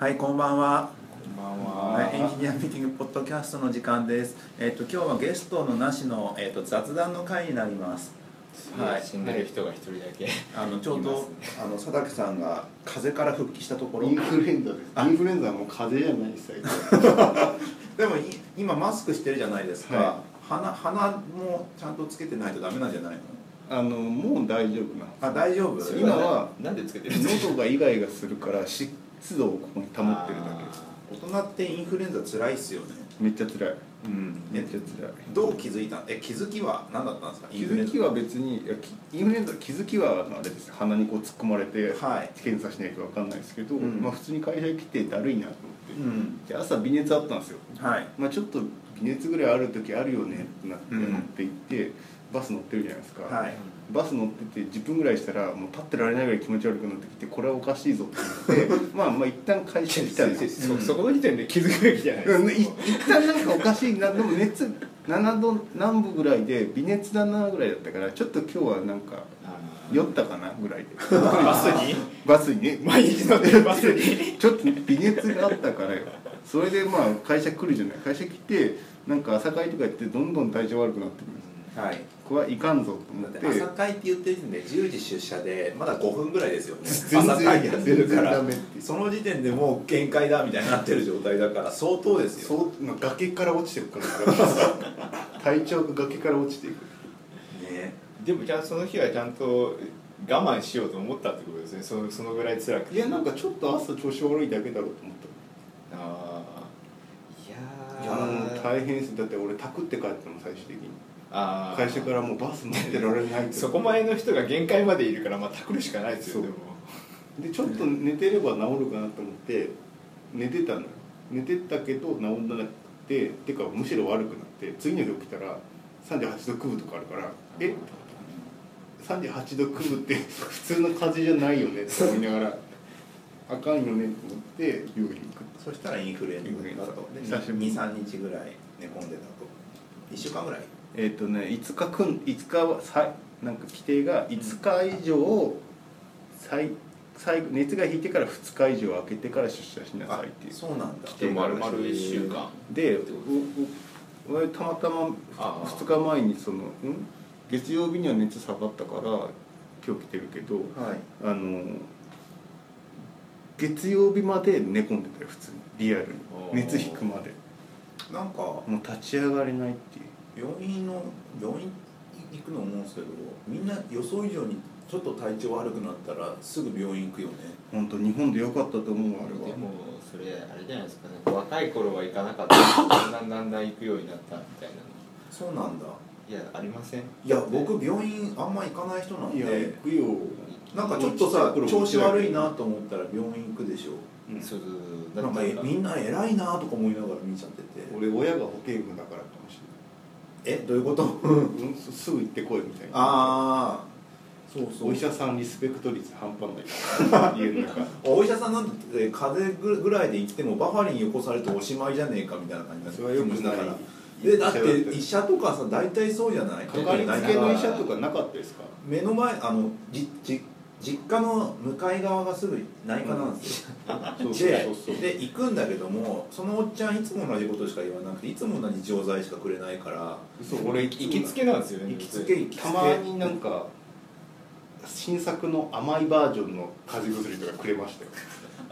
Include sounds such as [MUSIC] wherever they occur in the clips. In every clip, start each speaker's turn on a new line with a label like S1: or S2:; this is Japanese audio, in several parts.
S1: はい、こんばんは。
S2: こんばん
S1: はい、
S2: は。
S1: エンジニアミーティングポッドキャストの時間です。えっ、と今日はゲストのなしのえっ、と雑談の会になります。はい
S2: 死んでる人が一人だけ。
S1: あのちょうど
S2: いますね
S1: あの佐竹さんが風邪から復帰したところ。
S3: インフルエンザです
S1: あ
S3: インフルエンザはもう風邪じゃないです最近 [LAUGHS]
S1: でもい今マスクしてるじゃないですか。
S3: は
S1: 鼻鼻もちゃんとつけてないとダメなんじゃないの？
S3: あのもう大丈夫な
S1: あ大丈夫？
S3: 今は
S2: なんでつけてるんですか？
S3: 喉がイガイガするから湿度をここに保ってるだけ
S1: 大人ってインフルエンザ辛いっすよね。
S3: めっちゃ辛い
S1: うん。え
S3: めっちゃ辛い
S1: どう気づいた？え気づきは何だったんですか？
S3: 気づきは別にいやきインフルエンザ気づきはあれです鼻にこう突っ込まれて
S1: はい。
S3: 検査しないと分かんないですけど、
S1: うん
S3: まあ普通に会社に来てだるいなと思って、
S1: うん。
S3: で朝微熱あったんですよ
S1: はい。
S3: まあちょっと微熱ぐらいある時あるよねってなって
S1: うん
S3: 乗って行って、バス乗ってるじゃないですか、
S1: はい。
S3: バス乗ってて10分ぐらいしたらもう立ってられないぐらい気持ち悪くなってきてこれはおかしいぞって思ってまあまあ一旦会社来たんですよ
S2: そそこの時点で気づくべきじゃないですか。
S3: 一旦なんかおかしいなでも熱7度南部ぐらいで微熱だなぐらいだったからちょっと今日はなんか
S2: あ
S3: 酔ったかなぐらいで。
S2: ーバスに？
S3: バスに。ね
S2: 毎日乗ってるバスに。[LAUGHS]
S3: ちょっと微熱があったからよ。それでまあ会社来るじゃない。会社来てなんか朝会とかやってどんどん体調悪くなってくるんです。
S1: はい。
S3: これはいかんぞと思
S1: だ
S3: っ
S1: ってて朝会って言ってる時点で10時出社でまだ5分ぐらいですよね。
S3: 全然
S1: 朝会やってるから。
S3: ダメって
S1: その時点でもう限界だみたいになってる状態だから相当ですよ。
S3: そうまあ崖から落ちてるから。[LAUGHS] 体調が崖から落ちていく。
S1: ね。
S2: でもじゃあその日はちゃんと我慢しようと思ったってことですね。そのそのぐらい辛くて。
S3: いやなんかちょっと朝調子悪いだけだろうと思った。
S2: ああ。いや
S3: いや
S2: ー。
S3: もう大変です。だって俺タクって帰ったの最終的に
S2: あー。
S3: 会社からもうバス待ってられないって
S2: そこ前の人が限界までいるからまあタクるしかないですよでも。
S3: でちょっと寝てれば治るかなと思って寝てたのよ。寝てたけど治んなくててかむしろ悪くなって次の日起きたら38度9分とかあるからえ38度9分って普通の風邪じゃないよねって思いながらあかんよねと思って病院に行く。
S1: そしたらインフルエン
S3: ザ
S1: と
S3: 久しぶり
S1: 23日ぐらい寝込んでたと。1週間ぐらい
S3: えっ、とね5日くん5日はさなんか規定が5日以上最最後熱が引いてから2日以上空けてから出社しなさいっていう
S1: そうなんだ。
S2: 来て丸々一週間。
S3: でおお俺たまたま
S2: ああ
S3: 2日前にそのん？月曜日には熱下がったから今日来てるけど
S1: はい。
S3: あの月曜日まで寝込んでたよ普通に。リアルに。
S2: ああ
S3: 熱引くまで。
S1: なんか
S3: もう立ち上がれないっていう
S1: 病院の病院行くの思うんですけどみんな予想以上にちょっと体調悪くなったらすぐ病院行くよね。
S3: 本当日本でよかったと思うあれは。
S2: でもそれあれじゃないですかね。若い頃は行かなかった。だんだんだんだん行くようになったみたいなの。
S1: そうなんだ。
S2: いやありません。
S1: いや僕病院あんま行かない人なん
S3: いや
S1: で
S3: 行くよ。
S1: なんかちょっとさ調子悪いなと思ったら病院行くでしょ。
S3: うん。
S2: そう
S1: なんかえみんな偉いなとか思いながら見ちゃってて。
S3: 俺親が保健部だか
S1: えどういうこと？
S3: うん、すすぐ行ってこいみたいな。
S1: ああそうそう。
S3: お医者さんリスペクト率半端ない。か [LAUGHS]
S1: お医者さんなんて風邪ぐらいで行ってもバファリンよこされておしまいじゃねえかみたいな感じになって
S3: それはよくない。
S1: でだって医者とかさ大体そうじゃない？
S3: かかりつけの医者とかなかったですか？
S1: 目の前あのじじ実家の向かい側がすぐ内科なんですよ、で行くんだけどもそのおっちゃんいつも同じことしか言わなくていつも同じ錠剤しかくれないから。
S3: そう
S2: 俺行きつけなんですよね。
S1: 行きつけ行きつけ。
S3: たまになんか新作の甘いバージョンの風邪薬とかくれましたよ。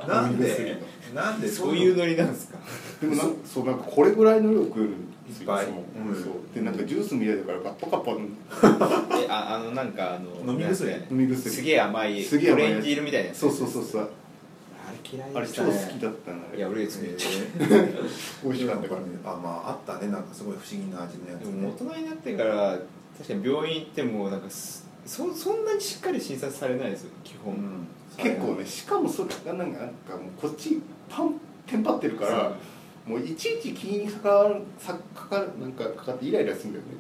S1: なんで？なんで
S2: そういうノリなんですか？
S3: でもなんかそうなんかこれぐらいの量食える
S1: いっぱい。うん。
S3: そうでなんかジュースみたいだからガッパガッパ [LAUGHS]
S2: えああのなんかあの
S1: 飲み薬？
S3: 飲み薬。
S2: すげえ甘い
S3: すげえ
S2: オレンジ色みたいな
S3: そうそうそうそう。
S2: あれ嫌い
S3: あれ超
S2: でしたね
S3: 好きだったなあれ。
S2: いや俺好き
S1: え [LAUGHS]
S3: 美味しかったから
S1: ね。あまああったね。なんかすごい不思議な味のやつ
S2: でも大人になってから確かに病院行ってもなんかすそそんなにしっかり診察されないですよ基本、
S1: うん。
S3: 結構ねしかもそれがなんかなんかもうこっちパンテンパってるからもういちいち気にかかるさかかるなんかかかってイライラするんだよね。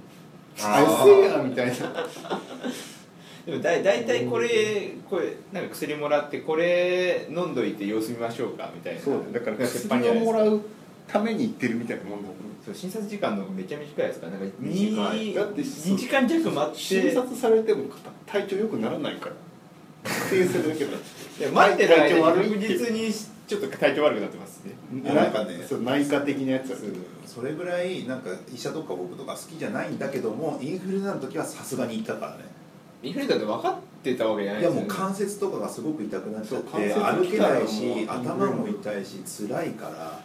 S1: あー。
S3: あせやみたいな。[LAUGHS]
S2: でもだい大体これこれなんか薬もらってこれ飲んどいて様子見ましょうかみたいな。
S3: そうだから
S2: 鉄
S3: 薬をもらうために行ってるみたいなもんだもん。
S2: そう診察時間のめちゃ短いですからなんか
S1: 短い。
S2: に
S3: だって
S2: 2時間弱待って。
S3: 診察されても体調良くならないから。定するだけだ。
S2: いや待ってる間に確実にちょっと体調悪くなってますね。
S1: なんかね
S3: そう内科的なやつ。だ
S1: それぐらいなんか医者とか僕とか好きじゃないんだけどもインフルエンザの時はさすがに行ったからね。
S2: インフルエンザって分かってたわけじゃない
S1: いやもう関節とかがすごく痛くなっちゃって歩けないし頭も痛いし辛いから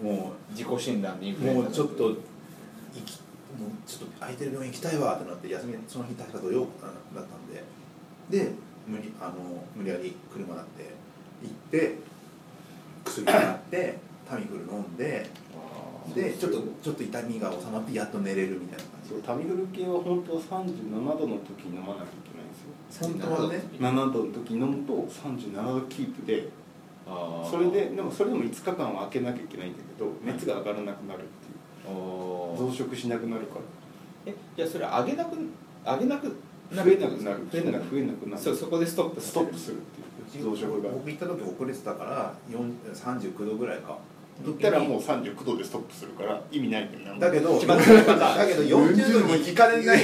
S1: も
S2: 自己診断でインフ
S1: う
S2: ルエンザ
S1: もうちょっと行きもうちょっと空いてる病院行きたいわってなって休みその日確か土曜だったんで。で無理あの無理やり車だって行って薬もらってタミフル飲んででちょっとちょっと痛みが収まってやっと寝れるみたいな感じ。
S3: そうタミフル系は本当は37度の時に飲まなきゃいけないんですよ。
S1: 本当はね。
S3: 7度の時飲むと37度キープでそれででもそれでも5日間は空けなきゃいけないんだけど熱が上がらなくなるっていう。
S2: おー。
S3: 増殖しなくなるから。
S2: えじゃあそれ上げなく上げなくな
S3: 増えなくなる。
S2: 増えなくなる
S3: 増えなくなる。
S2: そうそこでストップ
S3: ストップするっていう増殖が。
S1: 僕行った時遅れてたから4 39度ぐらいか。
S3: 行ったらもう39度でストップするから意味ないんだよ
S1: だけどだけど40度に行きかねない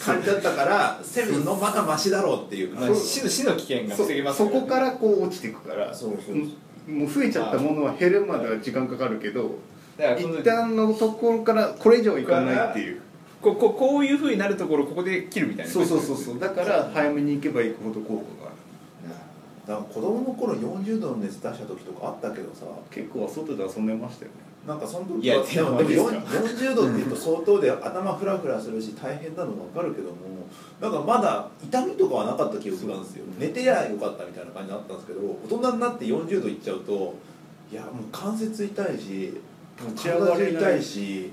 S1: 感じだったからせめてのまだマシだろうっていう。
S2: 死の死の危険が
S3: そ
S2: 防げます
S3: そこからこう落ちていくから。
S1: そうそう
S3: もう増えちゃったものは減るまでは時間かかるけど一旦のところからこれ以上いかないっていう。
S2: こここういうふうになるところここで切るみたいな。
S3: そうそうそうそう。だから早めに行けば行くほど効果
S1: だから子供の頃40度の熱出した時とかあったけどさ。
S3: 結構外で遊んでましたよね。
S1: なんかその時はでもでも
S2: でもですか
S1: 40度っていうと相当で頭フラフラするし大変なの分かるけどもなんかまだ痛みとかはなかった記憶なんですよ。寝てりゃよかったみたいな感じだったんですけど大人になって40度いっちゃうといやもう関節痛いし
S3: 立ち上がれない。
S1: 体痛いし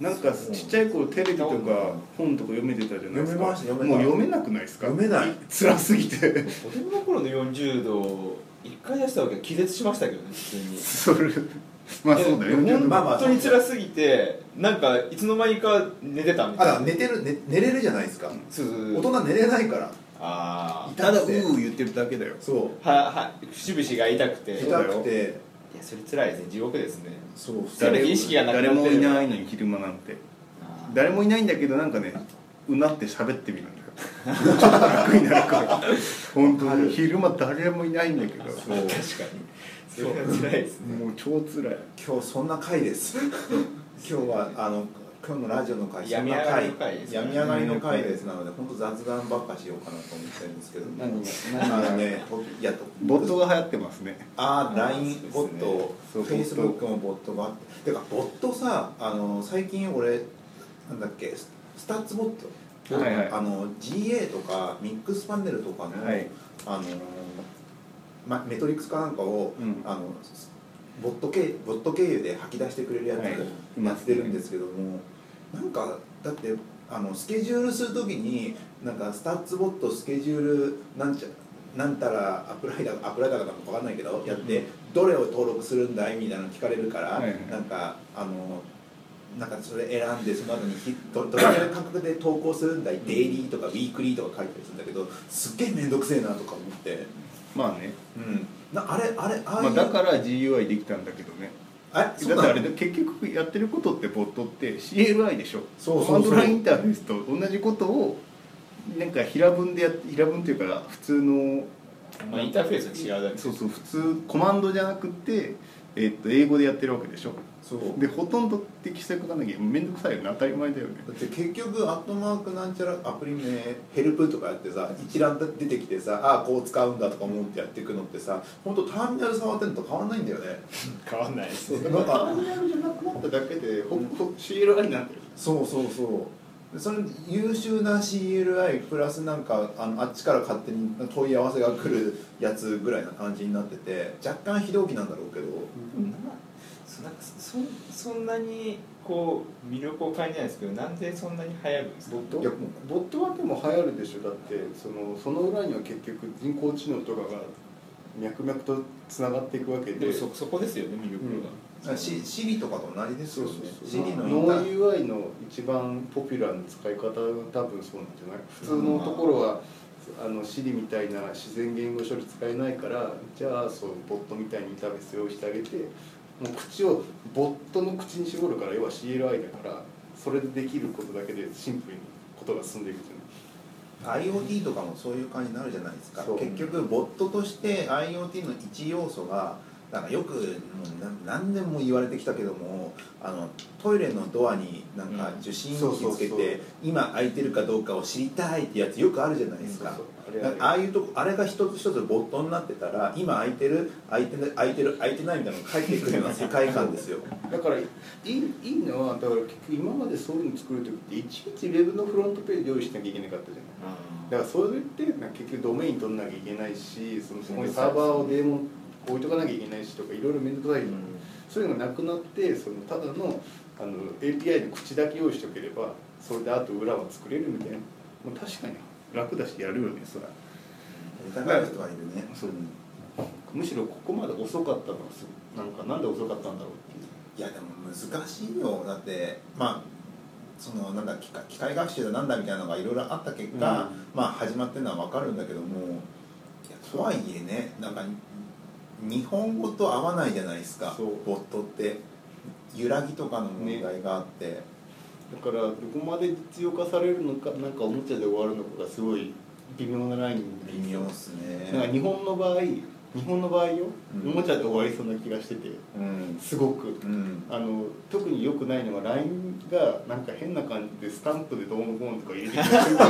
S3: なんかちっちゃい頃テレビとか本とか読めてたじゃないですか。
S1: 読め
S3: もう読めなくないですか？
S1: 読めない。
S3: 辛すぎて。
S2: 子供の頃の40度一回出したわけ気絶しましたけどね普通に。
S3: それまあそうだよ。
S2: いや
S3: 40度。
S1: まあまあ
S2: 本当に辛すぎてなんかいつの間にか寝てたみたいな。
S1: あ寝てる寝寝れるじゃないですか。
S2: そうそうそう。
S1: 大人寝れないから。
S2: あ
S1: 痛
S3: ただう
S1: くて
S3: ー言ってるだけだよ。
S1: そう。
S2: あはは節々が痛くて。
S1: 痛くて
S2: いやそれ辛いですね。地獄ですね。
S1: そう
S2: せめて意識がなくなって
S3: 誰もいないのに昼間なんて。誰もいないんだけどなんかねうなって喋ってみるんだよ。ちょっと楽になるから。本当に。昼間誰もいないんだけど。
S1: そう
S2: 確かに。それは辛いですね。
S3: もう超辛い。
S1: 今日そんな回です。[LAUGHS] 今日はあの今日のラジオの回
S2: 病み上がりの回ですね。
S1: 病み上がりの回ですなので本当雑談ばっかしようかなと思ってるんですけど。
S3: 何が
S1: あのねいや
S3: ボットが流行ってますね。
S1: あー LINE ボットフェイスブックもボットがあって。てかボットさあの最近俺なんだっけス Statsbot、
S3: はいはい。
S1: あの GA とか Mixpanel とかの、
S3: はい。
S1: あのま、メトリックスかなんかを、
S3: うん。
S1: あのボット経ボット経由で吐き出してくれるやつ
S3: はい。
S1: やってるんですけども、なんかだってあのスケジュールするときになんか Statsbot schedule なんちゃなんたら apply だ apply だか分かんないけどやって、どれを登録するんだいみたいなの聞かれるから、なんかあのなんかそれ選んでその後にひどどれぐらいの間隔で投稿するんだいデイリーとかウィークリーとか書いたりするんだけどすっげえ面倒くせえなとか思って、
S3: まあね、
S1: うん、なあれあれああいう、
S3: まあ、だから GUI できたんだけどね
S1: あ
S3: だってあれ
S1: なの
S3: 結局やってることってボットって CLI でしょ。
S1: そうそうそう。
S3: コマンドラインインターフェースと同じことをなんか平文でやって平文っていうか普通の
S2: まあインターフェースが違うだけ
S3: そうそう普通コマンドじゃなくて、えっと英語でやってるわけでしょ
S1: そう。
S3: でほとんどテキスト書かなきゃ面倒くさいよね。当たり前だよね。
S1: だって結局アットマークなんちゃらアプリ名ヘルプとかやってさ一覧出てきてさああこう使うんだとか思ってやっていくのってさ本当ターミナル触ってんのと変わんないんだよね。[LAUGHS]
S2: 変わんないです
S1: そうなんか
S3: ターミナルじゃなくなっただけでほぼ CLI になってる。
S1: そうそうそう。でその優秀な CLI プラスなんかあのあっちから勝手に問い合わせが来るやつぐらいな感じになってて若干非同期なんだろうけど。
S2: そなんかそそんなにこう魅力を感じないですけどなんでそんなに流行るんですか？
S3: ボッ
S1: いやも
S3: ボットはでも流行るでしょ。だってそのその裏には結局人工知能とかが脈々とつながっていくわけで。
S2: そそこですよね魅力が、
S1: あシシリとかと同じですよね。シリの
S3: ノ
S1: ター
S3: ー UI の一番ポピュラーな使い方は多分そうなんじゃない普通のところはあの Siri みたいな自然言語処理使えないからじゃあそうボットみたいにインターフェース用意してあげてもう口をボットの口に絞るから要は CLI だからそれでできることだけでシンプルにことが進んでいくじゃない
S1: IoT とかもそういう感じになるじゃないですか。
S3: そう。
S1: 結局ボットとして IoT の一要素がなんかよくもうな何年も言われてきたけどもあのトイレのドアになんか受信機つけ
S3: そうそうそう
S1: て今空いてるかどうかを知りたいってやつよくあるじゃないですか。
S3: そうそう。あれあれ
S1: ああいうとこあれが一つ一つボットになってたら今空いてる空いてない空いてる空いてないみたいなのが返ってくるような世界観ですよ。[LAUGHS]
S3: だからいいいいのはだから結局今までそういうの作る時っていちいちウェブのフロントページ用意しなきゃいけなかったじゃない。だからそれって結局ドメイン取んなきゃいけないしそのそこにサーバーをデーモン置いとかなきゃいけないしとかいろいろ面倒くさい、そういうのがなくなってそのただのあの API の口だけ用意しておければそれであと裏は作れるみたいな。もう確かに楽だしやるよねそれは
S1: やりたがる人がいるね。
S3: そう。むしろここまで遅かったのはすなんかなんで遅かったんだろうっていう。
S1: いやでも難しいよ。だってまあそのなんだ機械学習だなんだみたいなのがいろいろあった結果、
S3: うん。
S1: まあ始まってるのは分かるんだけどもいやとはいえねなんか日本語と合わないじゃないですか。ボットって。揺らぎとかの問題があって、
S3: だからどこまで実用化されるのかなんかおもちゃで終わるのかがすごい微妙なライン
S1: 微妙っすね。
S3: なんか日本の場合日本の場合よ、
S1: うん。
S3: おもちゃで終わりそうな気がしてて
S1: うん。
S3: すごく。
S1: うん。
S3: あの特に良くないのは LINE がなんか変な感じでスタンプでどうのこうのとか入れてきた瞬間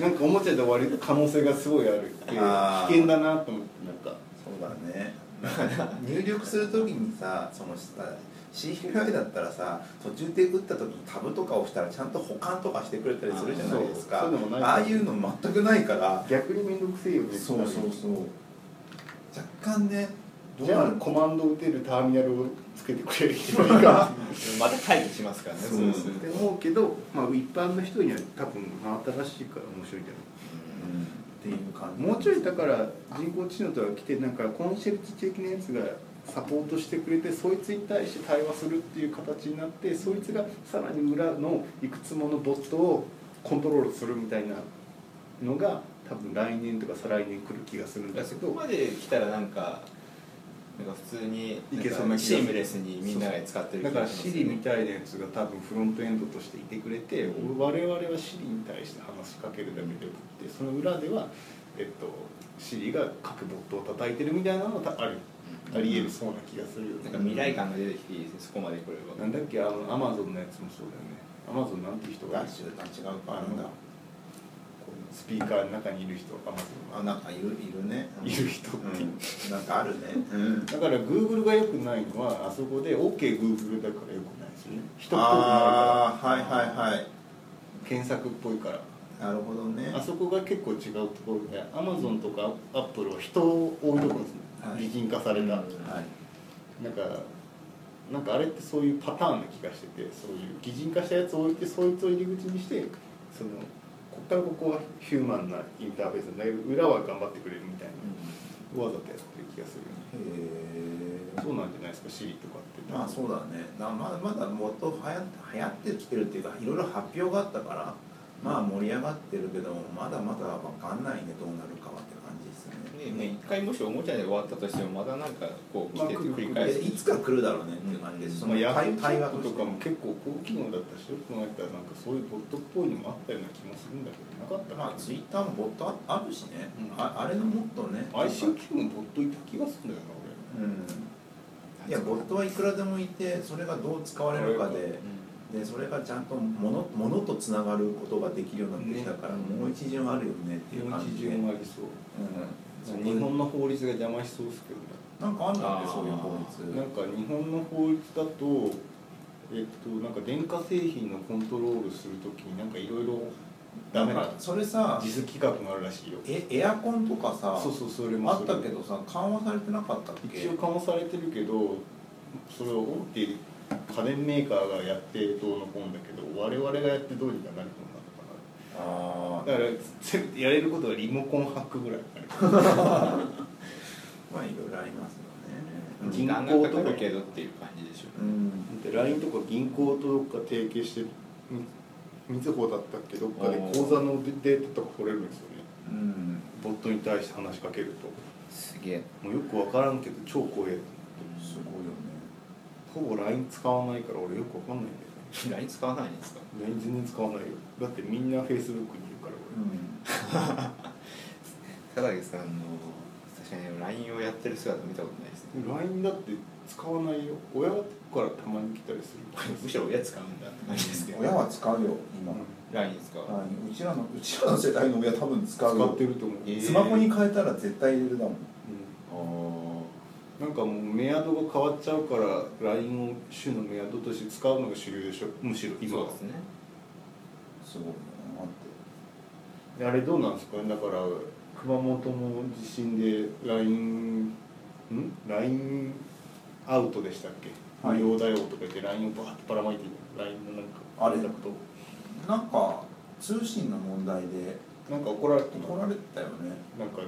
S3: なんかおもちゃで終わる可能性がすごいあるって危険だなと思ってなんか。
S1: そうだね。[LAUGHS] 入力するときにさそのさ CPI だったらさ途中で打った時にタブとか押したらちゃんと保管とかしてくれたりするじゃないですか。ああいうの全くないから。
S3: 逆に面倒くせえよね。
S1: そうそうそう。若干ね
S3: じゃあコマンド打てるターミナルをつけてくれる人が。
S2: また会議しますからね。
S1: そう。
S2: する
S3: って思うけど、まあ、一般の人には多分新しいから面白いんじゃない
S1: うん。っていう感じ。
S3: もうちょいだから人工知能とか来てなんかコンシェルト的なやつがサポートしてくれてそいつに対して対話するっていう形になってそいつがさらに裏のいくつものボットをコントロールするみたいなのが多分来年とか再来年来る気がするんだけど。
S2: そこまで来たらなんかなんか普通に
S3: いけそう。な
S2: シームレスにみんなが使ってる
S3: だから Siri みたいなやつが多分フロントエンドとしていてくれて、我々は Siri に対して話しかけるだけであってその裏では、えっと、Siri が各ボットを叩いてるみたいなのもたあるありえるそうな気がするよね。
S2: なんか未来感が出てきていいですねそこまで来れば。
S3: なんだっけあのアマゾンのやつもそうだよね。アマゾンなんていう人が
S1: 違うか
S3: あの
S1: なんだ
S3: こうスピーカーの中にいる人アマゾン。
S1: あなんかいるいるね。
S3: いる人って。いう
S1: うん。なんかあるね。うん。
S3: だから Google が良くないのはあそこで OKGoogle だから良くないですよね。人っぽくなる
S1: ああ
S3: から
S1: はいはいはい。
S3: 検索っぽいから。
S1: なるほどね。
S3: あそこが結構違うところで Amazon とか Apple は人を置いとくんですね、
S1: はい
S3: 擬人化された、
S1: はい。
S3: なんかなんかあれってそういうパターンな気がしててそういう擬人化したやつを置いてそいつを入り口にしてそのこっからここはヒューマンなインターフェースだけど裏は頑張ってくれるみたいなわざとやってる気がする
S1: へえ
S3: そうなんじゃないですか Siri とかって。
S1: まあそうだね。だまだまだもっと流行流行ってきてるっていうかいろいろ発表があったからまあ盛り上がってるけどまだまだわかんないねどうなるかはってね
S2: 一回もしおもちゃで終わったとしてもまだなんかこう来て繰り返す。
S1: いつか来るだろうねっていう感じで。す、その
S3: まあ、ヤフ
S1: 対話と
S3: かも結構高機能だったしよく考えたらなんかそういうボットっぽいのもあったような気もするんだけどな。かった
S1: まあツイッターもボットああるしね、
S3: うん。
S1: ああれのもっとね。
S3: ICQ もボットいた気がするんだよな
S1: うん。いやボットはいくらでもいてそれがどう使われるかで
S2: うん。
S1: でそれがちゃんと物物とつながることができるようになってきたから、
S3: ね。
S1: もう一巡あるよねっていう
S3: もう一
S1: 感じで、
S3: 巡ありそう。
S1: うん、
S3: 日本の法律が邪魔しそうですけどね。
S1: なんかあるんだってそういう法律。
S3: なんか日本の法律だとえっとなんか電化製品のコントロールするときになんかいろいろダメな
S1: それさ
S3: 実規格があるらしいよ。
S1: えエアコンとかさ
S3: そうそうそれも
S1: あ
S3: それ
S1: ったけどさ緩和されてなかったっけ？
S3: 一応緩和されてるけどそれを大手家電メーカーがやってどうのこうのだけど我々がやってどうにかなる
S1: あ
S3: なだからやれることはリモコンハックぐらい [LAUGHS]
S1: まあいろいろありますよね。
S3: 銀
S2: 時
S3: 行とか
S2: 間がかかるけどっていう感じでしょ
S1: うん。
S3: で LINE とか銀行とどっか提携してみみずほだったっけどっかで口座のデータとか取れるんですよね。
S1: うん。
S3: ボットに対して話しかけると。
S2: すげえ。
S3: もうよく分からんけど超怖え
S1: すごいよね。
S3: ほぼ LINE 使わないから俺よく分かんないんだよね。
S2: LINE 使わないんですか
S3: ？LINE 全然使わないよだってみんな Facebook にいるから俺 [LAUGHS]
S2: ただけさんの確かに LINE をやってる姿見たことないですね。
S3: LINE だって使わないよ。親からたまに来たりする。
S2: むしろ親使うんだって感じですけど [LAUGHS]
S1: 親は使うよ今、
S2: LINE ですか、
S1: はいう。ちらのうちらの世代の親多分使う
S3: 使
S1: よ。
S3: ってると思う、
S2: えー
S1: スマホに変えたら絶対入れるだもん。
S2: あ
S3: なんかもうメアドが変わっちゃうから LINE を主のメアドとして使うのが主流でしょ。むしろ
S2: あ
S3: 今は。
S2: そうですね
S1: すごいなって。
S3: であれどうなんですか？だから熊本の地震で LINE ん？LINE アウトでしたっけ？
S1: はい。
S3: 無料だよとか言って LINE をバーッとばらまいて LINE のなんか
S1: あれ？
S3: 連絡と。
S1: なんか通信の問題で
S3: なんか怒られて
S1: 怒られてたよね。
S3: なんか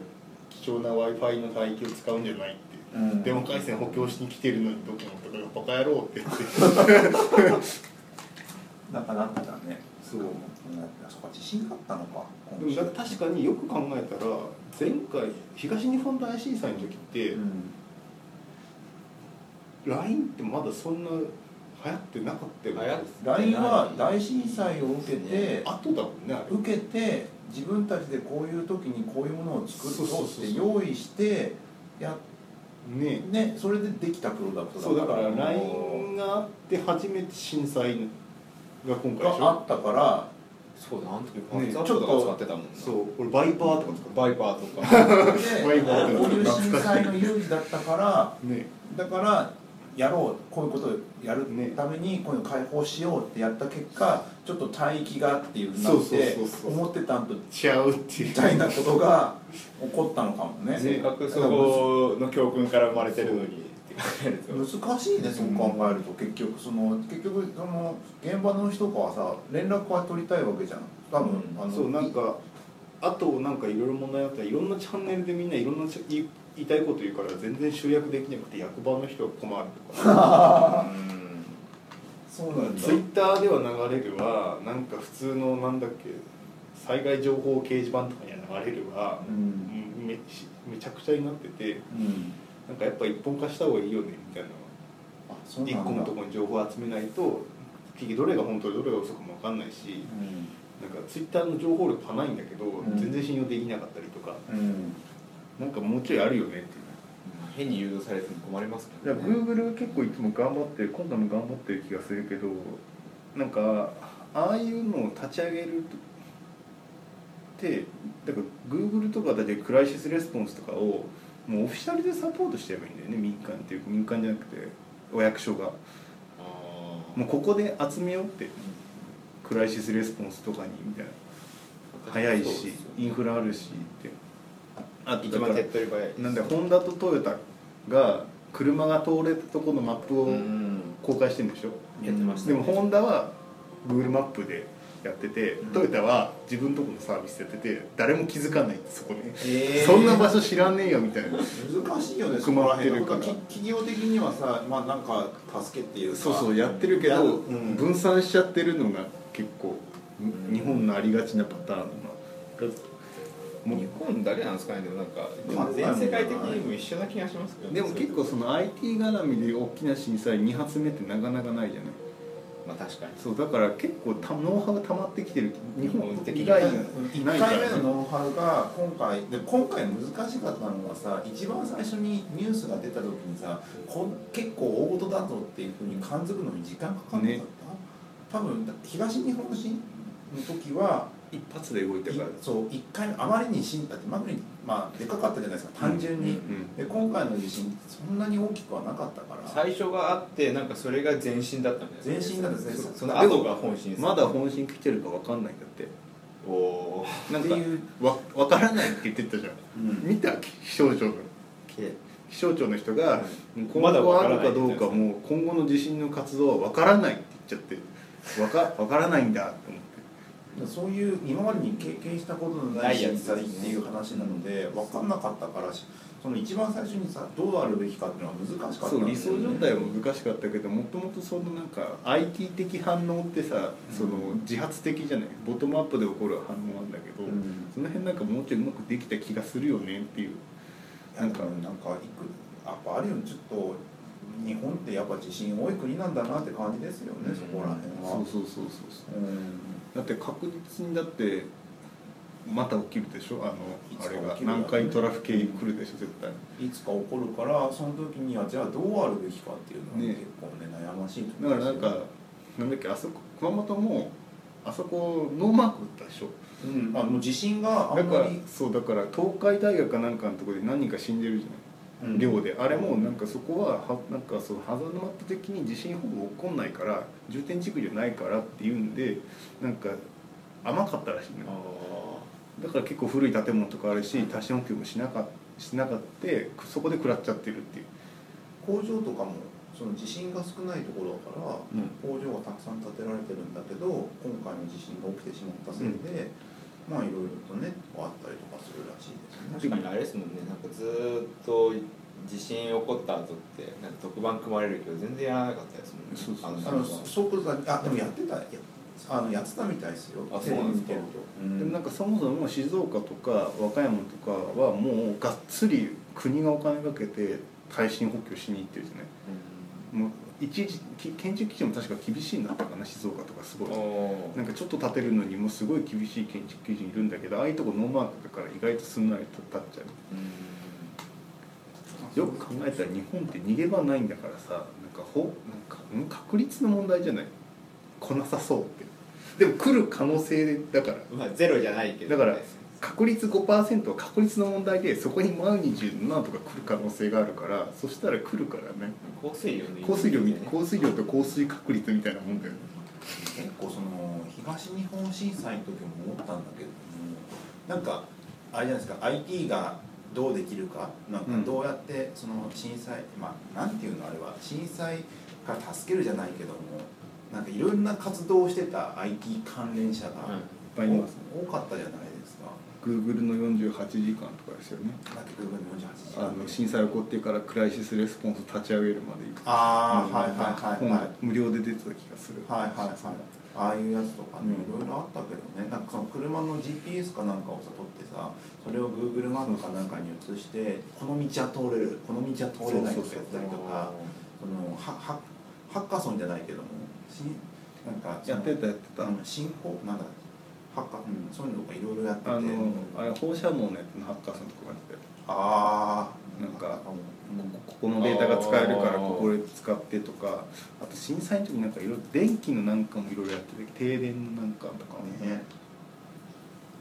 S3: 貴重な w i f i の帯域を使うんじゃないって、
S1: うん。
S3: 電話回線補強しに来てるのにドコモとかがバカ野郎って言って。[LAUGHS]
S1: なんかなってたね
S3: そう
S1: あそこ地震があったのか
S3: でもだ確かによく考えたら前回東日本大震災の時って、
S1: うん。
S3: LINE ってまだそんな流行ってなかったよね
S1: LINE は大震災を受けて
S3: 後だもんね
S1: 受けて自分たちでこういう時にこういうものを作ろうって用意してや
S3: ね。
S1: ねそれでできたプロダクト
S3: そうだから LINE があって初めて震災が今回でしょ。
S1: があったから
S2: そうだあの時
S3: ね
S2: パッツアップとか使ってたもんな。
S3: そう俺バイパーとか使っ [LAUGHS]
S2: バイパーとか。
S1: で
S3: ワイパー
S1: こういう震災の有事だったから
S3: たね
S1: だからやろうこういうことをやる
S3: ね
S1: ためにこういうの解放しようってやった結果ちょっと帯域がっていうふうにな
S3: そうそう
S1: って思ってたんと
S3: ちゃうっていう。
S1: みたいなことが起こったのかもね。
S2: せっかくそこの教訓から生まれてるのに
S1: 難しいねそう考えると。結局その結局その現場の人からさ連絡は取りたいわけじゃん。多分、
S2: うん。
S1: あの
S3: そうなんかあとなんかいろいろ問題あった。らいろんなチャンネルでみんないろんなち言いたいこと言うから全然集約できなくて役場の人が困るとか。[LAUGHS]
S2: うん。
S1: そうなんだ。
S3: ツイッターでは流れるわ。なんか普通のなんだっけ災害情報掲示板とかには流れるわ。
S1: う、ん
S3: うん。めめちゃくちゃになってて。
S1: うん
S3: なんかやっぱ一本化した方がいいよねみたいな。一
S1: だ。
S3: 個のところに情報を集めないと結局どれが本当でどれが嘘かも分かんないしなんかツイッターの情報力はないんだけど、
S1: ん。
S3: 全然信用できなかったりとか。
S1: うん、うん
S3: なんかもうちょいあるよねっていう。
S2: 変に誘導されても困ります
S3: いや Google 結構いつも頑張って今回も頑張ってる気がするけどなんかああいうのを立ち上げるってだから Google とかだってクライシスレスポンスとかをもうオフィシャルでサポートしてればいいんだよね民間っていうか民間じゃなくてお役所が。
S2: あ
S3: もうここで集めようって。クライシスレスポンスとかにみたいな。早いしインフラあるしって。あと
S2: 一
S3: だからなんでホンダとトヨタが車が通れたところのマップを
S2: うん。
S3: 公開してるんでしょ、
S2: やってました
S3: でもホンダは Google マップでやってて
S2: うん。
S3: トヨタは自分とこのサービスやってて誰も気づかないってそこで、
S1: えー。
S3: そんな場所知らねえよみたいな。
S1: 難しいよねそ
S3: 困
S1: こら
S3: ってるから。
S1: 辺。なんかき企業的にはさまあなんか助けっていうか。
S3: そうそうやってるけ
S1: や
S3: ど、
S1: る。うん。
S3: 分散しちゃってるのが結構、
S2: うん。
S3: 日本のありがちなパターン
S2: 日本だけなんですかねでもなんか全世界的にも一緒な気がしますけど
S3: でも結構その IT 絡みで大きな震災2発目ってなかなかないじゃない
S2: まあ確かに。
S3: そうだから結構たノウハウが溜まってきてる。日本以外
S1: 1
S3: にないから、ね。
S1: 回目の、ノウハウが今回で今回難しかったのがさ一番最初にニュースが出た時にさこん結構大事だぞっていうふうに感づくのに時間かかんなかった、多分東日本震の時は
S3: 一発で動いた
S1: い
S3: から。
S1: そう1回目あまりに震だってまりにまあでかかったじゃないですか単純に、
S3: うん。
S1: で今回の地震そんなに大きくはなかったから。
S2: 最初があってなんかそれが前進だったんだよね
S1: 前進だったんですね。
S2: そその後が本心です
S3: まだ本心来てるか分かんないんだって。
S2: おお
S3: なんか
S1: っていう。
S3: わ分からないって言ってたじゃん、
S1: うん。
S3: 見た気象庁の。気象庁の人が今
S2: まだ
S3: 後あるかどうかも今後の地震の活動は分からないって言っちゃって。分か分からないんだと思って
S1: そういう今までに経験したことのない震災っていう話なので分かんなかったからその一番最初にさどうあるべきかっていうのは難しかったね。
S3: 理想状態は難しかったけどもともとそのなんか IT 的反応ってさその自発的じゃない？ボトムアップで起こる反応なんだけど、
S1: うん。
S3: その辺なんかもうちょいうまくできた気がするよねっていう。
S1: なんかなんかいくやっぱあるよねちょっと日本ってやっぱ地震多い国なんだなって感じですよね、そこら辺は。
S3: そうそうそうそうそう。
S1: うん
S3: だって確実にだってまた起きるでしょ？あのあれが。南海トラフ系来るでしょ？絶対。
S1: いつか起こるからその時にはじゃあどうあるべきかっていうのは
S3: ね。
S1: 結構ね悩ましいと
S3: だからなんかなんだっけあそこ熊本もあそこノーマーク打ったでしょ？
S1: うん。あの地震があ
S3: だから
S1: んまり
S3: そうだから東海大学かなんかのところで何人か死んでるじゃない
S1: うん。
S3: 寮で。あれもなんかそこははなんかそのハザードマップ的に地震ほぼ起こんないから重点地区じゃないからっていうんでなんか甘かったらしいの
S2: あ
S3: だから結構古い建物とかあるし多震補給もしなかしなかってそこで食らっちゃってるっていう。
S1: 工場とかもその地震が少ないところだから、
S3: うん。
S1: 工場がたくさん建てられてるんだけど今回の地震が起きてしまったせいで、まあいろいろとねあったりとかするらしいですね。
S2: 確かにあれですもんねなんかずーっと地震起こった後ってなんか特番組まれるけど全然やらなかったですもんね。
S3: そうそう
S1: あの即座にあでもやってたやあのやってたみたいですよ。
S2: あそうなんですか。
S1: テレビ見てると。
S3: でもなんかそもそも静岡とか和歌山とかはもうがっつり国がお金かけて耐震補強しに行ってるじゃない。もう一時き建築基準も確か厳しいんだったかな静岡とかすごい。なんかちょっと建てるのにもすごい厳しい建築基準いるんだけどああいうとこノーマークだから意外とすんなりと建っちゃう。よく考えたら日本って逃げ場ないんだからさなんかほなんかん確率の問題じゃない？来なさそうって。でも来る可能性だから。
S2: まあゼロじゃないけど
S3: だから確率5%は確率の問題でそこにマグニチュードなんとか来る可能性があるからそしたら来るからね。
S2: 降水量の
S3: 降水量降水量と降水確率みたいなもんだよ。ね
S1: 結構その東日本震災の時も思ったんだけどもなんかあれじゃないですか IT がどうできるかなんか
S3: うん。
S1: どうやってその震災、まあなんていうのあれは震災から助けるじゃないけどもなんかいろんな活動をしてた IT 関連者が、
S2: うん。
S3: いっぱいいます
S1: お多かったじゃない
S3: Google の48時間とかですよね。
S1: だって Google の48時間。
S3: あの震災起こってからクライシスレスポンス立ち上げるまで
S1: ああはいはいはい
S3: 本
S1: はい。
S3: 無料で出てた気がする。
S1: はいはいはい。ああいうやつとかね
S3: うん。
S1: いろいろあったけどね。なんかその車の GPS かなんかをさ撮ってさそれを Google マップかなんかに移してこの道は通れるこの道は通れないとかやったりとかそのははハッカソンじゃないけどもしなんか
S3: やってたやってた。
S1: うん進行なんだハッカうん。そういうのとかいろいろやってて。
S3: あのあれ放射能のやつのハッカーさんとかがやって
S1: ああ
S3: なんか
S1: うん
S3: ここのデータが使えるからここで使ってとか。あと震災の時なんかいろいろ電気のなんかもいろいろやってて停電のなんかとかも
S1: ね。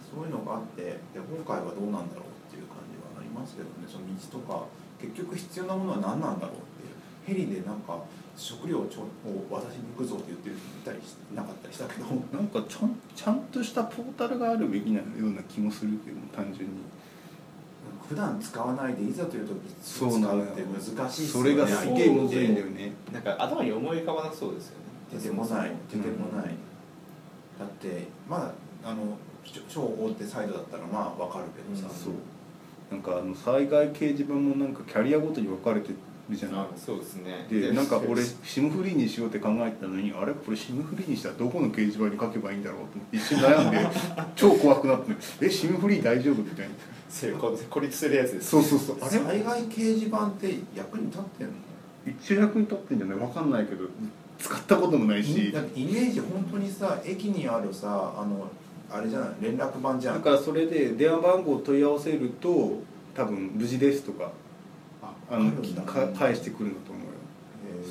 S1: そういうのがあってで今回はどうなんだろうっていう感じはありますけどね。その道とか結局必要なものは何なんだろうっていう。ヘリでなんか食料をちょを渡しに行くぞって言ってる人いたりしなかったりしたけど [LAUGHS]
S3: なんかちゃんちゃんとしたポータルがあるべきなような気もするけど単純に。
S1: 普段使わないでいざという時使う
S3: そうなのよ
S1: って難しいっす
S3: それがすげえむずいんだ
S1: よ
S3: よね。
S2: なんか頭に思い浮かばなそうですよね。
S1: 出てこない。出てこない、だってまああの超大手サイドだったらまあわかるけどさ、
S3: そう。なんかあの災害掲示板もなんかキャリアごとに分かれてるじゃない
S2: あそうですね。
S3: でなんか俺 SIM フリーにしようって考えてたのにあれこれ SIM フリーにしたらどこの掲示板に書けばいいんだろうって一瞬悩んで [LAUGHS] 超怖くなって「え SIM フリー大丈夫?」みたいな。
S2: 孤立するやつです
S3: そうそうそう。あれ？
S1: 災害掲示板って役に立ってんの？
S3: 一応役に立ってんじゃない？分かんないけど使ったこともないし。
S1: だってイメージ本当にさ駅にあるさあのあれじゃない？連絡板じゃん。
S3: だからそれで電話番号を問い合わせると多分無事ですとか
S1: あ
S3: あの返してくるんだと思うよ。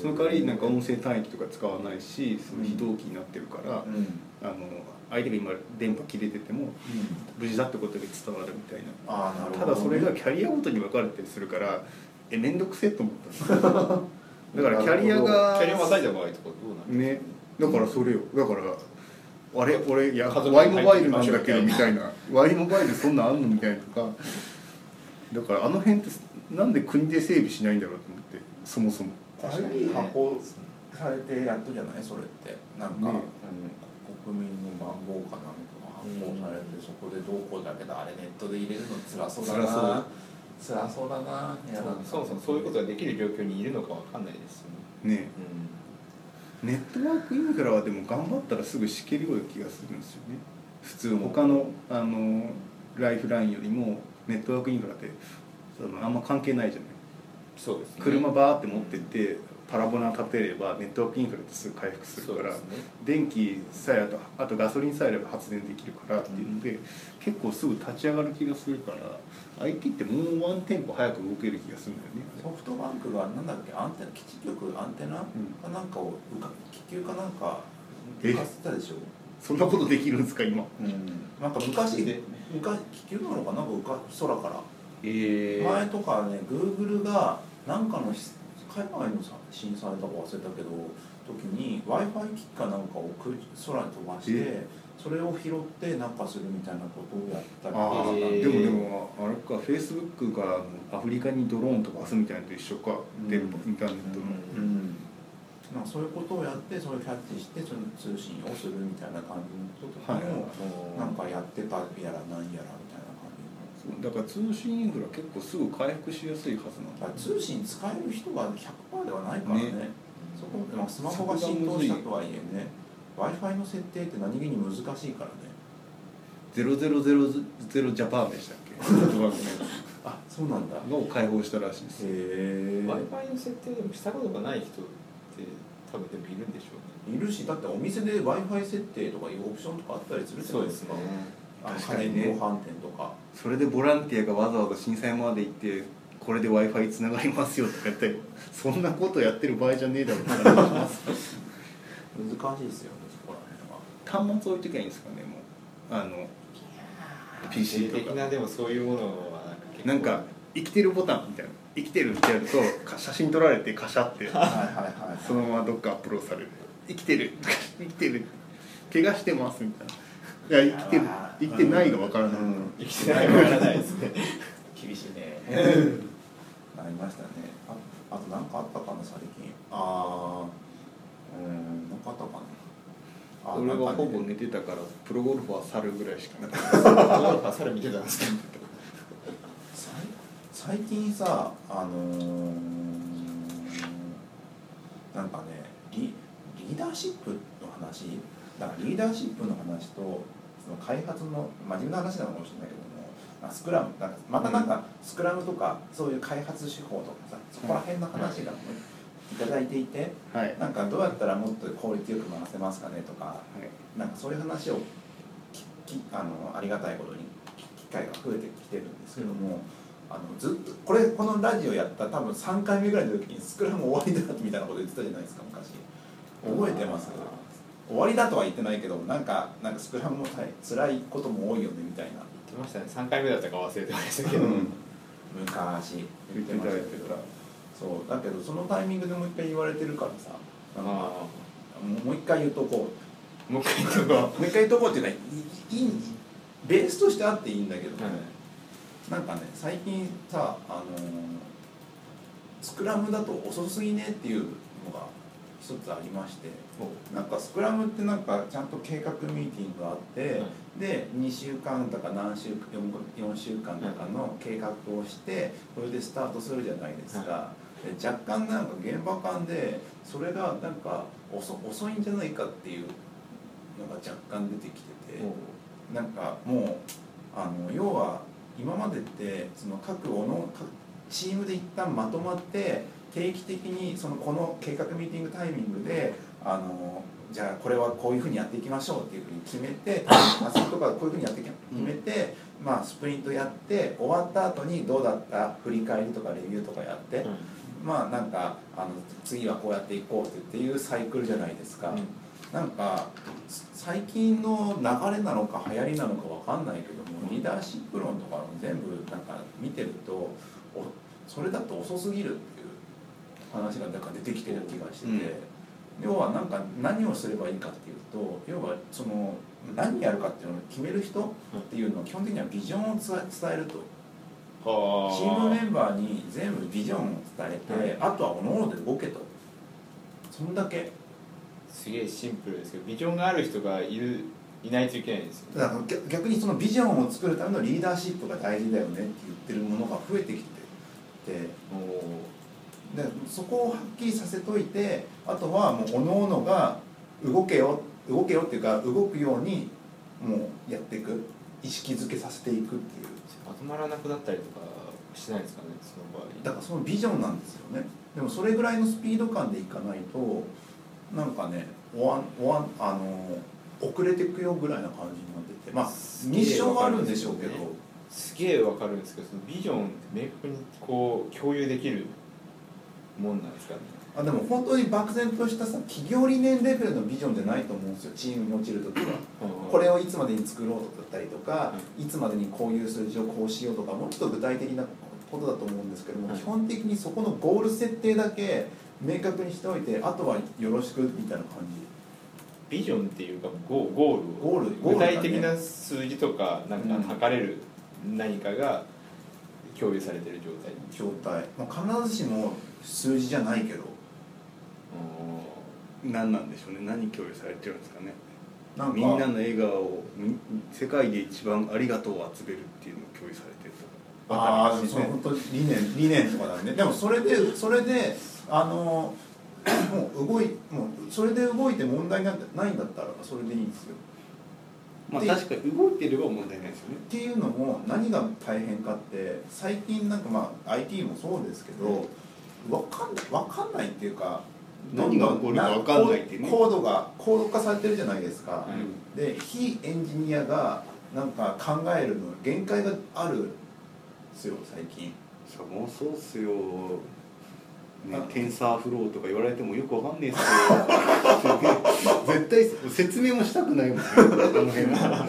S3: その代わりなんか音声単位とか使わないしその非同期になってるから、
S1: うん、うん
S3: あの相手が今電波切れてても無事だってことが伝わるみたいな。
S1: ああなるほど、
S3: ただそれがキャリアごとに分かれたりするからえ面倒くせえと思った [LAUGHS] だからキャリアが
S2: キャリアまたいだ場合とかどうなる
S3: ねだからそれよ。だからあれ俺いや Y モバイルなんだけどみたいな。Y モバイルそんなんあんの？みたいなとか。だからあの辺ってなんで国で整備しないんだろうと思ってそもそも。
S1: あれに。発行されてやっとじゃないそれって。なんか、
S3: ね
S1: うん。国民の番号かなんかが発行されて、そこでどうこうだけどあれネットで入れるの辛そうだな。辛そう。だなやだな。
S2: そもそもそういうことができる状況にいるのかわかんないですよね。
S3: ねネットワークインフラはでも頑張ったらすぐ敷けるような気がするんですよね。普通他のあのライフラインよりもネットワークインフラってあんま関係ないじゃない。
S2: そうですね。
S3: 車バーって持ってってパラボナ立てればネットワークインフラってすぐ回復するから、
S2: そうですね。
S3: 電気さえあとあとガソリンさえあれば発電できるからっていうので、結構すぐ立ち上がる気がするから IT ってもうワンテンポ早く動ける気がするんだよね。
S1: ソフトバンクがなんだっけアンテナ基地局アンテナかなんかを浮か気球かなんか
S3: え？
S1: 浮かせてたでしょ？
S3: そんなことできるんですか今。
S1: うん。なんか昔昔気球なのかなんか浮か空から
S3: え
S1: 前とかねグーグルがなんかのし海外のさ震災だか忘れたけど時に w i f i 機器かなんかを空空に飛ばして
S3: え
S1: それを拾ってなんかするみたいなことをやったり
S3: ああ、
S2: えー。
S3: でもでもあれかフェイスブックがアフリカにドローン飛ばすみたいなのと一緒か、
S1: うん。
S3: 電波インターネットの、
S1: うん。なんかそういうことをやってそれをキャッチしてその通信をするみたいな感じのこととかも、なんかやってたやらなんやら
S3: だから通信インフラ結構すぐ回復しやすいはずなんだ
S1: 通信使える人が100%ではないからね。
S3: ね。
S1: そこ、まあ、スマホが浸透したとはいえね w i f i の設定って何気に難しいからね。
S3: 0000ジャパンでしたっけ？[LAUGHS]
S1: あそうなんだ。
S3: つを開放したらしいです。
S1: へえ
S2: w i f i の設定でもしたことがない人って多分でもいるんでしょうね。
S1: いるしだってお店で w i f i 設定とかいうオプションとかあったりするじゃないですか
S3: 確かにね。
S1: 家電量販店とか。
S3: それでボランティアがわざわざ震災まで行ってこれで w i f i つながりますよとかやったりそんなことやってる場合じゃねえだろうって感じがします。
S1: 難しいですよねそこら辺は。
S3: 端末置いときゃいいんですかねもう。あの PC とか。
S2: 的なでもそういうものは
S3: なんか生きてるボタンみたいな。生きてるってやるとか写真撮られてカシャってそのままどっかアップロードされる生きてる。生きてる。怪我してますみたいな。いや生きてる。生きてないがわからない、
S1: うん。
S2: 生きてないわからないですね。[LAUGHS]
S1: 厳しいね。なりましたね。ああと何かあったかな最近。ああうん何かあったかな。あ
S3: 俺はほぼ寝てたからプロゴルファー猿ぐらいしかなかっ
S2: ゴルファー猿見てたんですけど。[LAUGHS]
S1: 最最近さあのーなんかねリリーダーシップの話？だからリーダーシップの話とその開発の真面目な話なのかもしれないけどもあスクラムなんかまたなんかスクラムとかそういう開発手法とかさそこら辺の話が、ねいただいていて
S3: たはい、
S1: なんかどうやったらもっと効率よく回せますかねとか
S3: はい。
S1: なんかそういう話をききあのありがたいことに機会が増えてきてるんですけども、あのずっとこれこのラジオやった多分3回目ぐらいの時にスクラム終わりだみたいなこと言ってたじゃないですか昔。覚えてます？終わりだとは言ってないけどなんかなんかスクラムも大辛いことも多いよねみたいな、
S2: 言ってましたね。3回目だったか忘れてましたけど、
S3: うん。[LAUGHS]
S1: 昔。
S3: 言ってた言ってた
S1: そう。だけどそのタイミングでもう一回言われてるからさ。もう一回言うとこう。
S2: あもう一回言うとこ [LAUGHS]
S1: もう一回言っとこうっていうのはいいベースとしてあっていいんだけど、
S2: はい。
S1: なんかね最近さあのースクラムだと遅すぎねっていう一つありましてなんかスクラムってなんかちゃんと計画ミーティングがあって、で2週間とか何週 4, 4週間とかの計画をしてそれでスタートするじゃないですか、で若干なんか現場間でそれがなんか遅遅いんじゃないかっていうのが若干出てきてて。なんかもうあの要は今までってその各おの各チームで一旦まとまって定期的にそのこの計画ミーティングタイミングであのじゃあこれはこういうふうにやっていきましょうっていうふうに決めてタスクとかこういうふうにやって決めて、まあ、スプリントやって終わった後にどうだった？振り返りとかレビューとかやって、まあなんかあの次はこうやっていこうっていうサイクルじゃないですか。なんか最近の流れなのか流行りなのかわかんないけどもリーダーシップ論とかも全部なんか見てるとおそれだと遅すぎるっ話がなんか出てきてる気がしてて、要はなんか何をすればいいかっていうと要はその何やるかっていうのを決める人っていうのは基本的にはビジョンを伝え伝えると。
S2: はあ。
S1: チームメンバーに全部ビジョンを伝えて、
S2: はい。
S1: あとは各々で動けと。そんだけ。
S2: すげえシンプルですけどビジョンがある人がいるいないといけないんですよ
S1: だから逆逆にそのビジョンを作るためのリーダーシップが大事だよねって言ってるものが増えてきててでそこをはっきりさせといてあとはもう各々が動けよ動けよっていうか動くようにもうやっていく。意識づけさせていくっていう。
S2: まとまらなくなったりとかしないですかねその場合。
S1: だからそのビジョンなんですよね。でもそれぐらいのスピード感でいかないとなんかねおわんおわんあの遅れていくよぐらいな感じになってて。まあミッションはあるんでしょうけど。
S2: すげえわかるんですけどそのビジョンって明確にこう共有できるもんなんですか？ね
S1: あでも本当に漠然としたさ企業理念レベルのビジョンじゃないと思うんですよ。チームに落ちる時は。これをいつまでに作ろうだったりとか、いつまでにこういう数字をこうしようとかもうちょっと具体的なことだと思うんですけども、
S2: はい。
S1: 基本的にそこのゴール設定だけ明確にしておいてあとはよろしくみたいな感じ。
S2: ビジョンっていうかゴーゴールを
S1: ゴール
S2: 具体的な数字とかなんか
S1: うん。
S2: 測れる何かが共有されてる状態。
S1: 状態、まあ、必ずしも数字じゃないけど。
S3: 何なんでしょうね。何共有されてるんですかね。
S1: なんか。
S3: みんなの笑顔をみ世界で一番ありがとうを集めるっていうのを共有されてるとか。
S1: ああ
S3: ね。
S1: そう本当に理念理念とかだねで。もそれでそれであのもう動いもうそれで動いて問題なんてないんだったらそれでいいんですよ。で
S3: まあ確かに動いてれば問題ないですよね。
S1: っていうのも何が大変かって最近なんかまあ IT もそうですけど分かんない分かんないっていうか
S3: 何が起こるか分かんないっていうね。
S1: コードがコード化されてるじゃないですか、
S2: はい
S1: で非エンジニアがなんか考えるの限界があるすよ最近。
S3: さもうそうっすよ、ね
S1: あ、
S3: テンサーフローとか言われてもよくわかんねえっすよ。[LAUGHS] 絶対説明もしたくないもんねあの辺は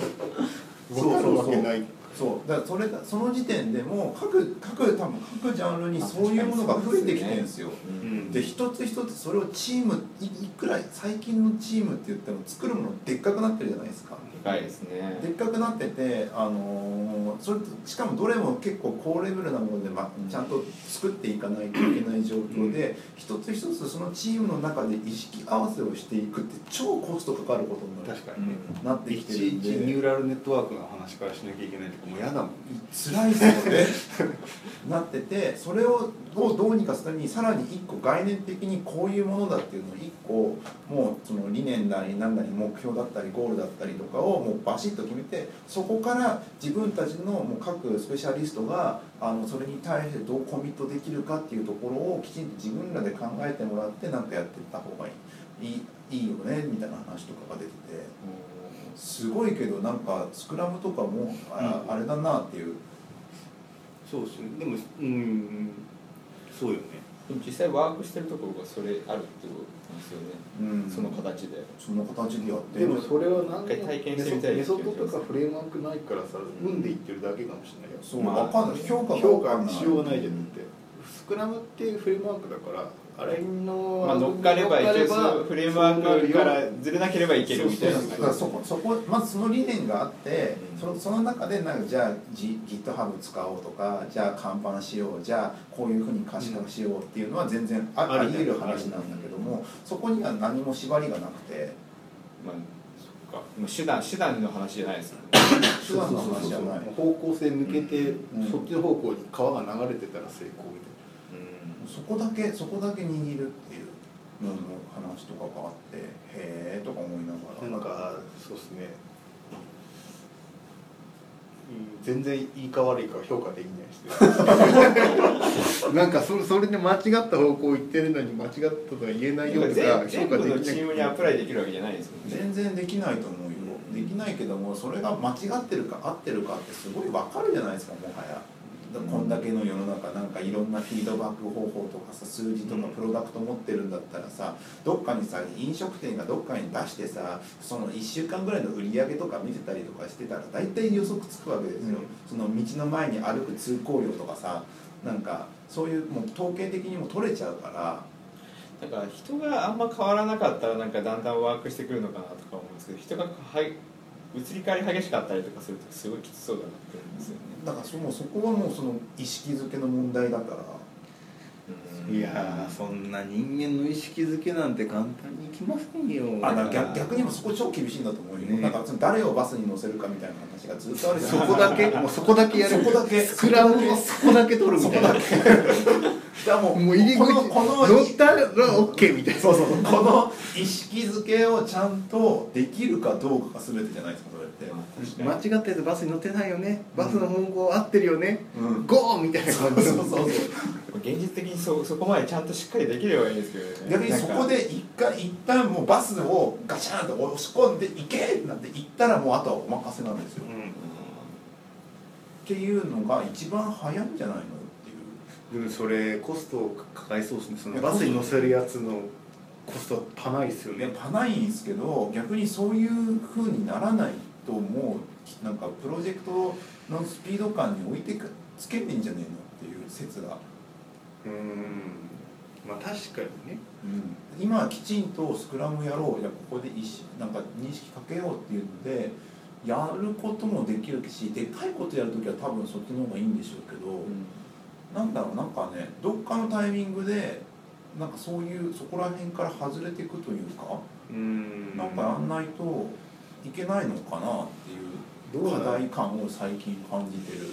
S1: そう
S3: 分かるわけない
S1: そうだからそれがその時点でもう各各多分各ジャンルにそういうものが増えてきてるんですよ。
S3: うん。
S1: で一つ一つそれをチームいいくらい最近のチームって言っても作るものでっかくなってるじゃないですか。
S2: でかいですね。
S1: でっかくなってて、あのーそれとしかもどれも結構高レベルなもので、ま、ちゃんと作っていかないといけない状況で、一つ一つそのチームの中で意識合わせをしていくって超コストかかることになる。
S3: 確かにね、
S1: なって
S3: い
S1: きて
S3: ニュ
S1: で
S3: ーラルネットワークの話からしなきゃいけないとかもう嫌だもん。
S1: 辛いですよね。なっててそれをどうどうにかするためにさらに一個概念的にこういうものだっていうのを一個もうその理念なり何なり目標だったりゴールだったりとかをもうバシッと決めてそこから自分たちのもう各スペシャリストがあのそれに対してどうコミットできるかっていうところをきちんと自分らで考えてもらってなんかやっていった方がいいいい。いいよねみたいな話とかが出てて。すごいけどなんかスクラムとかもあ,、あれだなっていう。
S3: そうですね。でもうんそうよね。
S2: でも実際ワークしてるところがそれあるってことですよね、
S1: うん。
S2: その形で。
S1: その形でやって
S3: でもそれは何
S2: 一回体験してみたい
S3: メソッドとかフレームワークないからさ運で言ってるだけかもしれないよ。
S1: そう、
S2: まあ
S1: わかんない。評価が
S3: 評価
S1: わかんない
S3: しようがないじゃんだって。スクラムっていうフレームワークだからあれの
S2: まあ、乗っかれば一応そうフレームワークからずれなければいけるみたいな。
S1: だからそこそこまずその理念があって、
S2: うん
S1: そのその中でなんかじゃあ、G、GitHub 使おうとかじゃあ看板しようじゃあこういうふうに可視化しようっていうのは全然あ,、あ
S3: あり
S1: 得る話なんだけどもそこには何も縛りがなくて。
S2: まあそっか。もう手段手段の話じゃないですよね。
S1: 手段の話じゃない。
S3: 方向性抜けて、
S1: うん。
S3: そっちの方向に川が流れてたら成功み
S1: そこだけそこだけ握るっていうのの話とかがあってへえとか思いながら。
S3: ななんかそうですね。うん全然いいか悪いかは評価できないです [LAUGHS] なんかそそれで間違った方向行ってるのに間違ったとは言えないよとか
S2: 全全部
S3: 評価できない。
S2: のチームにアプライできるわけじゃないですもんね。
S1: 全然できないと思うよ。できないけどもそれが間違ってるか合ってるかってすごい分かるじゃないですかもはや。だこんだけの世の中なんかいろんなフィードバック方法とかさ数字とかプロダクト持ってるんだったらさどっかにさ飲食店がどっかに出してさその1週間ぐらいの売り上げとか見てたりとかしてたら大体予測つくわけですよ、その道の前に歩く通行量とかさなんかそういうもう統計的にも取れちゃうから。
S2: だから人があんま変わらなかったらなんかだんだんワークしてくるのかなとか思うんですけど人がはい移り変わり激しかったりとかするとすごいきつそうだなって思うんですよね
S1: だからそもうそこはもうその意識づけの問題だから。
S3: いやーそんな人間の意識づけなんて簡単にいきませんよ。
S1: あだから逆逆にもそこ超厳しいんだと思うよ、
S3: ね。
S1: なんか誰をバスに乗せるかみたいな話がずっとあるじゃない
S3: そこだけもうそこだけやる。
S1: そこだけ。
S3: スクラムのそこだけ取るみたいな。
S1: そこだじゃあもう
S3: もう入り口
S1: このこの
S3: 乗ったら OK みたいな。
S1: そうそうこの意識づけをちゃんとできるかどうかが全てじゃないですかそれって、
S3: 間違ったやつバスに乗ってないよね。バスの文言合ってるよね、
S1: うん。
S3: ゴーみたいな感じ。
S1: そうそうそう
S2: 現実的にそそこまでちゃんとしっかりできればいいんですけどね。
S1: 逆にそこで一回一旦もうバスをガチャンと押し込んで行けってなって行ったらもうあとはお任せなんですよ、
S3: うん
S1: っていうのが一番早いんじゃないのっていう。
S3: でもそれコストを抱えそうですね。そのバスに乗せるやつのコストパないですよね。
S1: ねパないんですけど逆にそういう風にならないともうなんかプロジェクトのスピード感に置いてくつけてんじゃねえのっていう説が、
S3: うーん。まあ確かにね。
S1: うん、今きちんとスクラムやろう。じゃあここでなんか認識かけようっていうのでやることもできるしでかいことやるときは多分そっちの方がいいんでしょうけど、なんだろうなんかねどっかのタイミングでなんかそういうそこら辺から外れていくというか、
S3: うーん。
S1: なんかやんないといけないのかなっていう
S3: どうだ
S1: 課題感を最近感じてる。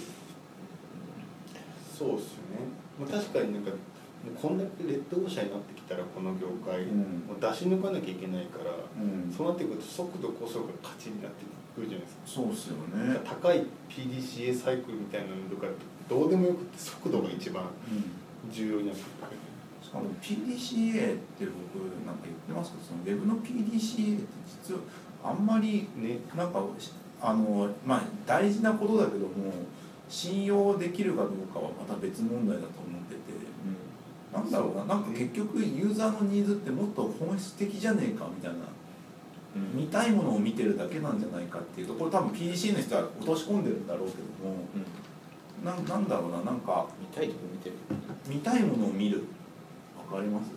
S3: そうっすよね、まあ、確かになんかもうこんだけレッドオーシャンになってきたらこの業界、
S1: うん。
S3: もう出し抜かなきゃいけないから、
S1: うん。
S3: そうなってくると速度こそが勝ちになってくるじゃないですか。
S1: そうっすよね。
S3: 高い PDCA サイクルみたいなのとかどうでもよくて速度が一番
S1: うん。
S3: 重要になってくる。
S1: しかも PDCA って僕なんか言ってますけどその Web の PDCA って実はあんまり
S3: ね
S1: なんかあのまあ大事なことだけども信用できるかどうかはまた別問題だと思ってて。なんだろうななんか結局ユーザーのニーズってもっと本質的じゃねえかみたいな。
S2: うん
S1: 見たいものを見てるだけなんじゃないかっていうところ多分 PDCA の人は落とし込んでるんだろうけども
S2: うん。
S1: なんなんだろうななんか
S2: 見たいとこ見てる。
S1: 見たいものを見る。わかります？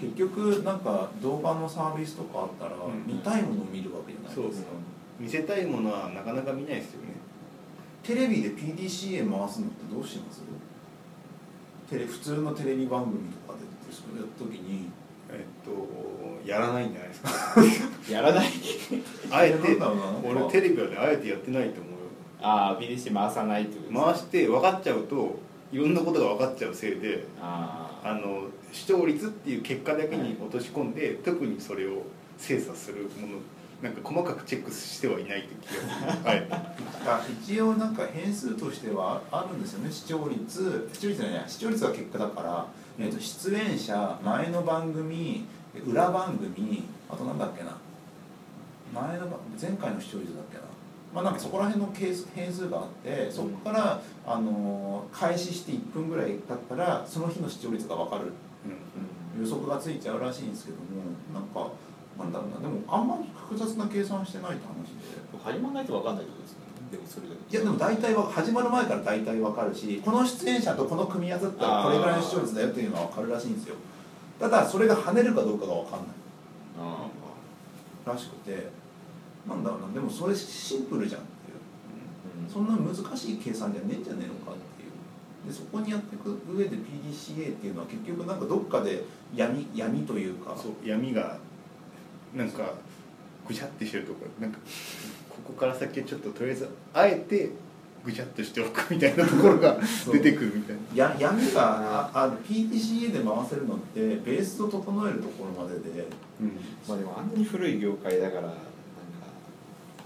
S1: 結局なんか動画のサービスとかあったら
S3: うん
S1: 見たいものを見るわけじゃないですか、
S3: 見せたいものはなかなか見ないですよね。
S1: テレビで PDCA 回すのってどうします？テレ普通のテレビ番組とかでそれやった時に
S3: えっとやらないんじゃないですか。
S2: やらない。
S3: あえて俺テレビはねあえてやってないと思うよ。
S2: ああ PDC 回さないってことです
S3: 回して分かっちゃうといろんなことが分かっちゃうせいで
S2: ああ
S3: あの視聴率っていう結果だけに落とし込んで、特にそれを精査するものなんか細かくチェックしてはいないって気がする。[LAUGHS] あえて
S1: あ一応なんか変数としてはあるんですよね視聴率。視聴率じゃない視聴率は結果だから、えっと出演者前の番組裏番組あとなんだっけな。前の番前回の視聴率だっけな。まあなんかそこら辺の係数変数があってそこから、あのー開始して1分ぐらい経ったらその日の視聴率が分かる。予測がついちゃうらしいんですけどもなんかなんだろうな。でもあんまり複雑な計算してないって話で。
S2: 始まらないと分かんないってことですよね。でもそれだけ。
S1: いやでも大体は始まる前から大体わかるしこの出演者とこの組み合わせだったらこれぐらいの視聴率だよっていうのは分かるらしいんですよただそれが跳ねるかどうかが分かんない。
S2: あ
S1: らしくてなんだろうな。でもそれシンプルじゃんっていう。
S2: あうん。
S1: そんな難しい計算じゃねえんじゃねえのかっていう。でそこにやっていく上で PDCA っていうのは結局なんかどっかで闇闇というか。
S3: そう闇がなんかぐちゃってしてるとこなんかここから先はちょっととりあえずあえてぐちゃっとしておくみたいなところが [LAUGHS] 出てくるみたいな。
S1: や闇がああの PDCA で回せるのってベースを整えるところまでで。
S3: うん。
S2: まあでもあんなに古い業界だからなんか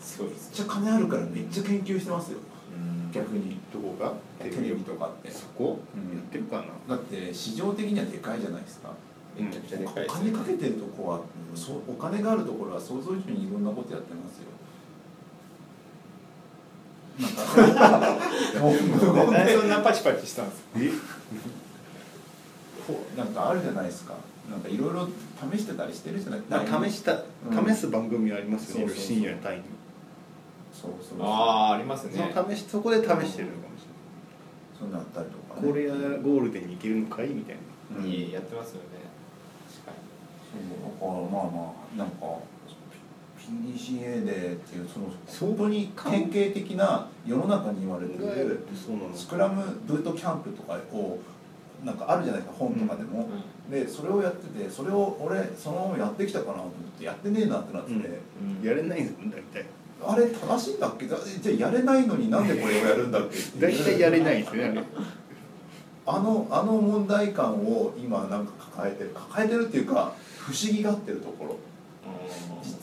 S2: すごい
S1: めっちゃ金あるからめっちゃ研究してますよ。
S2: うん。
S1: 逆に。
S3: どこが？
S1: テレビとかって。
S3: そこ、
S1: うん。
S3: やってるかな？
S1: だって市場的にはでかいじゃないですか。
S2: めちゃくちゃでかい
S1: お金かけてるとこは、そうお金があるところは想像以上にいろんなことやってますよなんかもう無言
S2: なんで
S1: で
S2: そんなパチパチしたんです
S1: なんかあるじゃないですか。なんかいろいろ試してたりしてるじゃない？
S3: まあ試した、
S1: うん。
S3: 試す番組ありますよね、深夜単位に。
S1: そうそう
S2: ああありますね。
S3: その試しそこで試してるのかもし
S1: そんなあったりとか、
S3: れない、これやゴールデンに行けるのかい？みたいな。
S1: うん。
S2: いいやってますよね。確か
S1: そうだからまあまあなんか PDCA でっていうその本当に典型的な世の中に言われてるスクラムブートキャンプとかをなんかあるじゃないですか本とかでも、
S2: に
S1: でそれをやっててそれを俺そのままやってきたかなと思ってやってねえなってなってて、
S3: うん。
S2: うん。
S3: やれないんですもん大体。
S1: あれ正しいんだっけ？じゃじゃあやれないのになんでこれをやるんだっけ？[LAUGHS]
S3: 大体やれないですねあれ。
S1: あのあの問題感を今なんか抱えてる抱えてるっていうか不思議がってるところ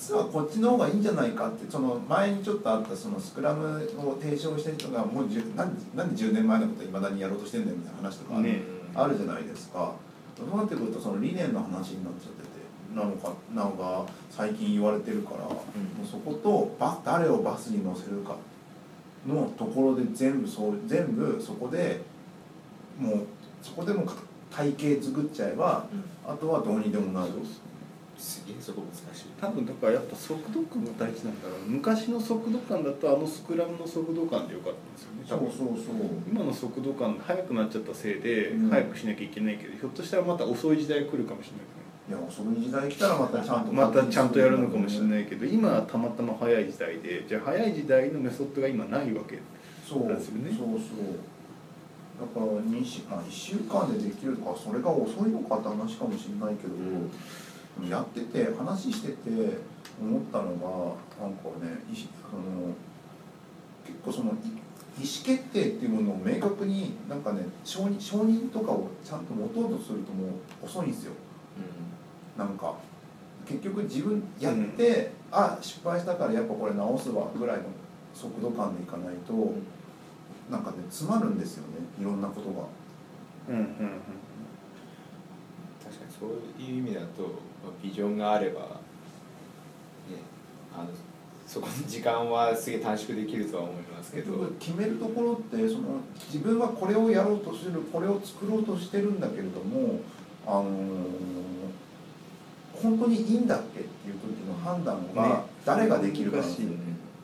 S1: 実はこっちの方がいいんじゃないかってその前にちょっとあったそのスクラムを提唱してる人がもう10なんなんで10年前のこといまだにやろうとしてんだよみたいな話とか
S3: ね。
S1: あるじゃないですか。そうなってくるとその理念の話になっちゃっててなのかなんか最近言われてるから、もうそことバ誰をバスに乗せるかのところで全部そう全部そこでもうそこでもう体系作っちゃえばあとはどうにでもなる。
S2: すげえそこ難しい。
S3: 多分だからやっぱ速度感が大事なんだろう。昔の速度感だとあのスクラムの速度感でよかったんですよね多分。
S1: そうそうそう。
S3: 今の速度感速くなっちゃったせいで
S1: うん。
S3: 速くしなきゃいけないけど、ひょっとしたらまた遅い時代来るかもしれない。
S1: いや遅い時代来たらまたちゃんと
S3: またちゃんとやるのかもしれないけど今はたまたま早い時代でじゃあ早い時代のメソッドが今ないわけですよね。
S1: そうそうだから2週間1週間でできるとかそれが遅いのかって話かもしれないけど、やってて話してて思ったのがなんかねいしその結構そのい意思決定っていうものを明確になんかね承認承認とかをちゃんと持とうとするともう遅いんですよ。なんか結局自分やって、あ失敗したからやっぱこれ直すわぐらいの速度感でいかないと、なんかね詰まるんですよねいろんなことが。
S3: うんうん
S2: 確かにそういう意味だとまあビジョンがあれば、ね、あのそこの時間はすげえ短縮できるとは思いますけど。
S1: 決めるところってその自分はこれをやろうとするこれを作ろうとしてるんだけれども、あのー本当にいいんだっけっていう時の判断
S3: ね。
S1: が誰ができるか
S3: ね。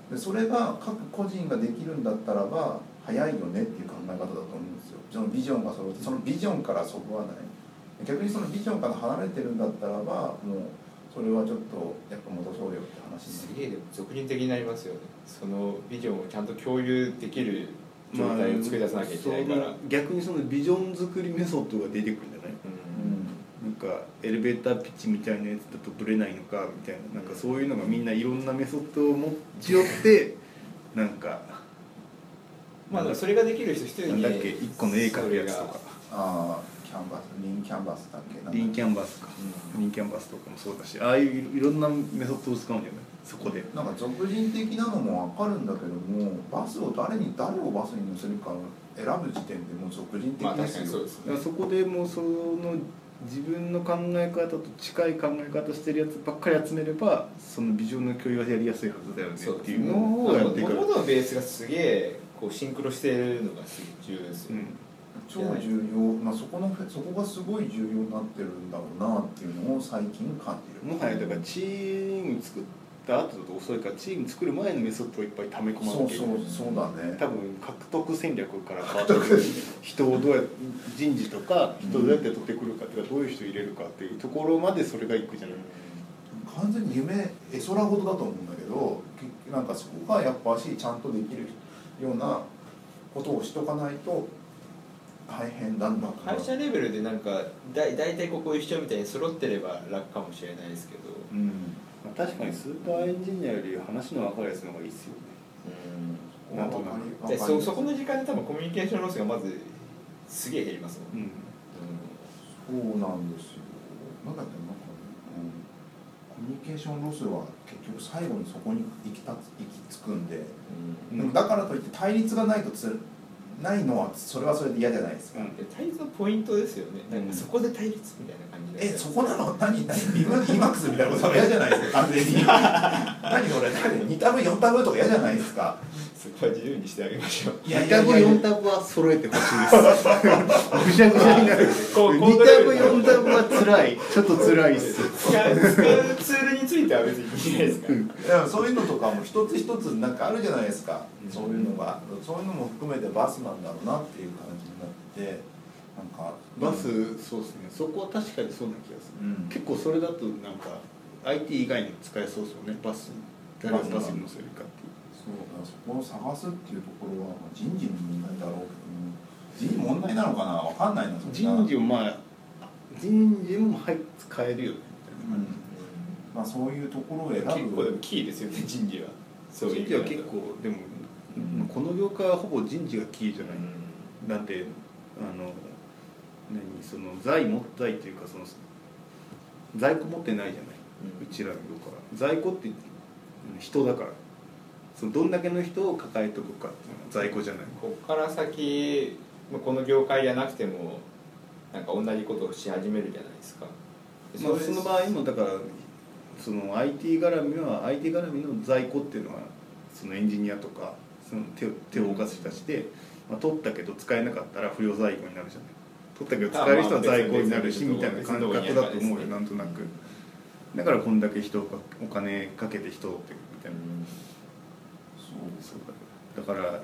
S1: でそれが各個人ができるんだったらば早いよねっていう考え方だと思うんですよ。そのビジョンが揃ってそのビジョンからそぐわない逆にそのビジョンから離れてるんだったらばもうそれはちょっとやっぱ戻そうよって話
S2: す
S1: に
S2: げえでも俗人的になりますよね。そのビジョンをちゃんと共有できる状態を作り出さなきゃいけないから、
S3: その逆にそのビジョン作りメソッドが出てくるんじゃない？なんかエレベーターピッチみたいなやつだとブレないのかみたいななんかそういうのがみんないろんなメソッドを持ち寄ってなんか
S2: まあそれができる人一人に
S3: なんだっけ？一個の絵描くやつとか。
S1: ああキャンバスリンキャンバスだっけ？
S3: リンキャンバスか、リンキャンバスとかもそうだしああいういろんなメソッドを使うんじゃないそこで。
S1: なんか俗人的なのも分かるんだけどもバスを誰に誰をバスに乗せるか選ぶ時点でもう俗人的ですよ、
S2: にそうですね。
S3: そこでもうその自分の考え方と近い考え方してるやつばっかり集めればそのビジョンの共有はやりやすいはずだよねっていうのをやっていく。
S2: もともとのベースがすげえこうシンクロしてるのが重要ですよ、
S3: うん
S1: 超重要、まあ、そこのそこがすごい重要になってるんだろうなっていうのを最近感じる。
S3: もはやだからチーム作った後だと遅いからチーム作る前のメソッドをいっぱい溜め込ま
S1: そう
S3: なきゃいけない。
S1: そうそうだね。
S3: 多分獲得戦略から変わって人をどうやって人事とか人をどうやって取ってくるかっていうかどういう人入れるかっていうところまでそれがいくじゃない、
S1: 完全に夢絵空事だと思うんだけどけなんかそこがやっぱしちゃんとできるようなことをしとかないと大変なんだ
S2: 会社レベルでなんかだい大体ここ一緒みたいに揃ってれば楽かもしれないですけど。
S1: うん。
S3: まあ、確かにスーパーエンジニアより話の分かるやつの方がいいっすよね。なんとなく。
S2: でそそこの時間で多分コミュニケーションロスがまずすげえ減りますもん、
S3: うん。
S1: そうなんですよ。なんだっけなんか、うん、コミュニケーションロスは結局最後にそこに行きたつ行き着くんで、
S2: うん。
S1: だからといって対立がないとつないのはそれはそれで嫌じゃないですか、
S3: うん。
S2: で対立のポイントですよね。なんかそこで対立みたいな感じで
S1: えそこなの？何？何？ビブ EMAX みたいなことは嫌じゃないですか。[LAUGHS] 完全に。何これ？何？2タブ4タブとか嫌じゃないですか。
S2: そこは自由にしてあげましょう。
S1: いや
S3: 2タブ4タブは揃えてほしいです。[LAUGHS] ぐちゃぐちゃになる
S2: こう
S3: 2タブ4タブは辛いちょっと辛いっす
S2: 使うツーては別にいいないですか
S3: うん。
S1: いやそういうのとかも一つ一つなんかあるじゃないですか、
S2: うん。
S1: そういうのが。そういうのも含めてバスなんだろうなっていう感じになっててなんか
S3: バスそうですね。そこは確かにそうな気がする、
S1: うん。
S3: 結構それだとなんか IT 以外にも使えそうですよね。バス誰をバスに乗せるかっていう。
S1: そうだそこを探すっていうところはまあ人事の問題だろうけども人事問題なのかな？わかんないなそれな
S3: 人事をまあ人事もはい使えるよねみたいな
S1: うんまあそういうところを選ぶ
S2: 結構でもキーですよね人事は。そういう
S3: 人事は結構でも、この業界はほぼ人事がキーじゃない、だってあの何その財持ったいというかその在庫持ってないじゃない、
S2: うん。
S3: うちらの業界は。在庫って人だから。そのどんだけの人を抱えとくかっていうのは在庫じゃない。
S2: ここから先まあこの業界じゃなくてもなんか同じことをし始めるじゃないですか。で
S3: まあ、
S2: れ
S3: その場合もだからその IT 絡みは IT 絡みの在庫っていうのはそのエンジニアとかその手を手を動かす人たちで、まあ、取ったけど使えなかったら不良在庫になるじゃない。取ったけど使える人は在庫になるし
S2: まあ
S3: みたいな感覚だと思うよなんとなく。だからこんだけ人がお金かけて人をってみたいな
S1: そう
S3: だだから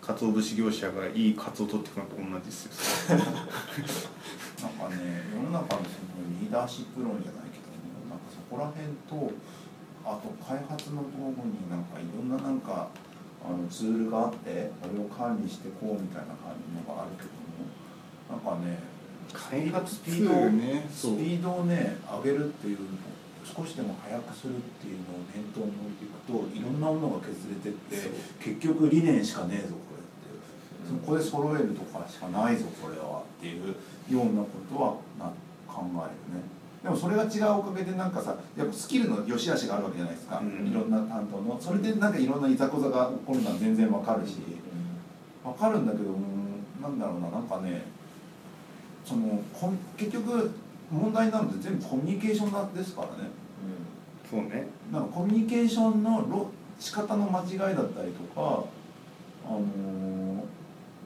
S3: 鰹節業者がいいカツオ取ってくのと同じですよ。[LAUGHS]
S1: なんかね世の中のそのリーダーシップ論じゃないこら辺とあと開発の道具になんかいろんななんかあのツールがあってそれを管理してこうみたいな感じのがあるけどもなんかね開発スピードを、
S3: ね
S1: スピードをね上げるっていうのを少しでも速くするっていうのを念頭に置いていくといろんなものが削れてって結局理念しかねえぞこれってそこで揃えるとかしかないぞこれはっていうようなことはな考えるねでもそれが違うおかげでなんかさやっぱスキルの良し悪しがあるわけじゃないですか、
S3: うん。
S1: いろんな担当の。それでなんかいろんないざこざが起こるのは全然わかるし。わかるんだけどうんなんだろうななんかねその結局問題なので全部コミュニケーションなんですからね。
S3: そうね。
S1: なんかコミュニケーションのろ仕方の間違いだったりとかあのー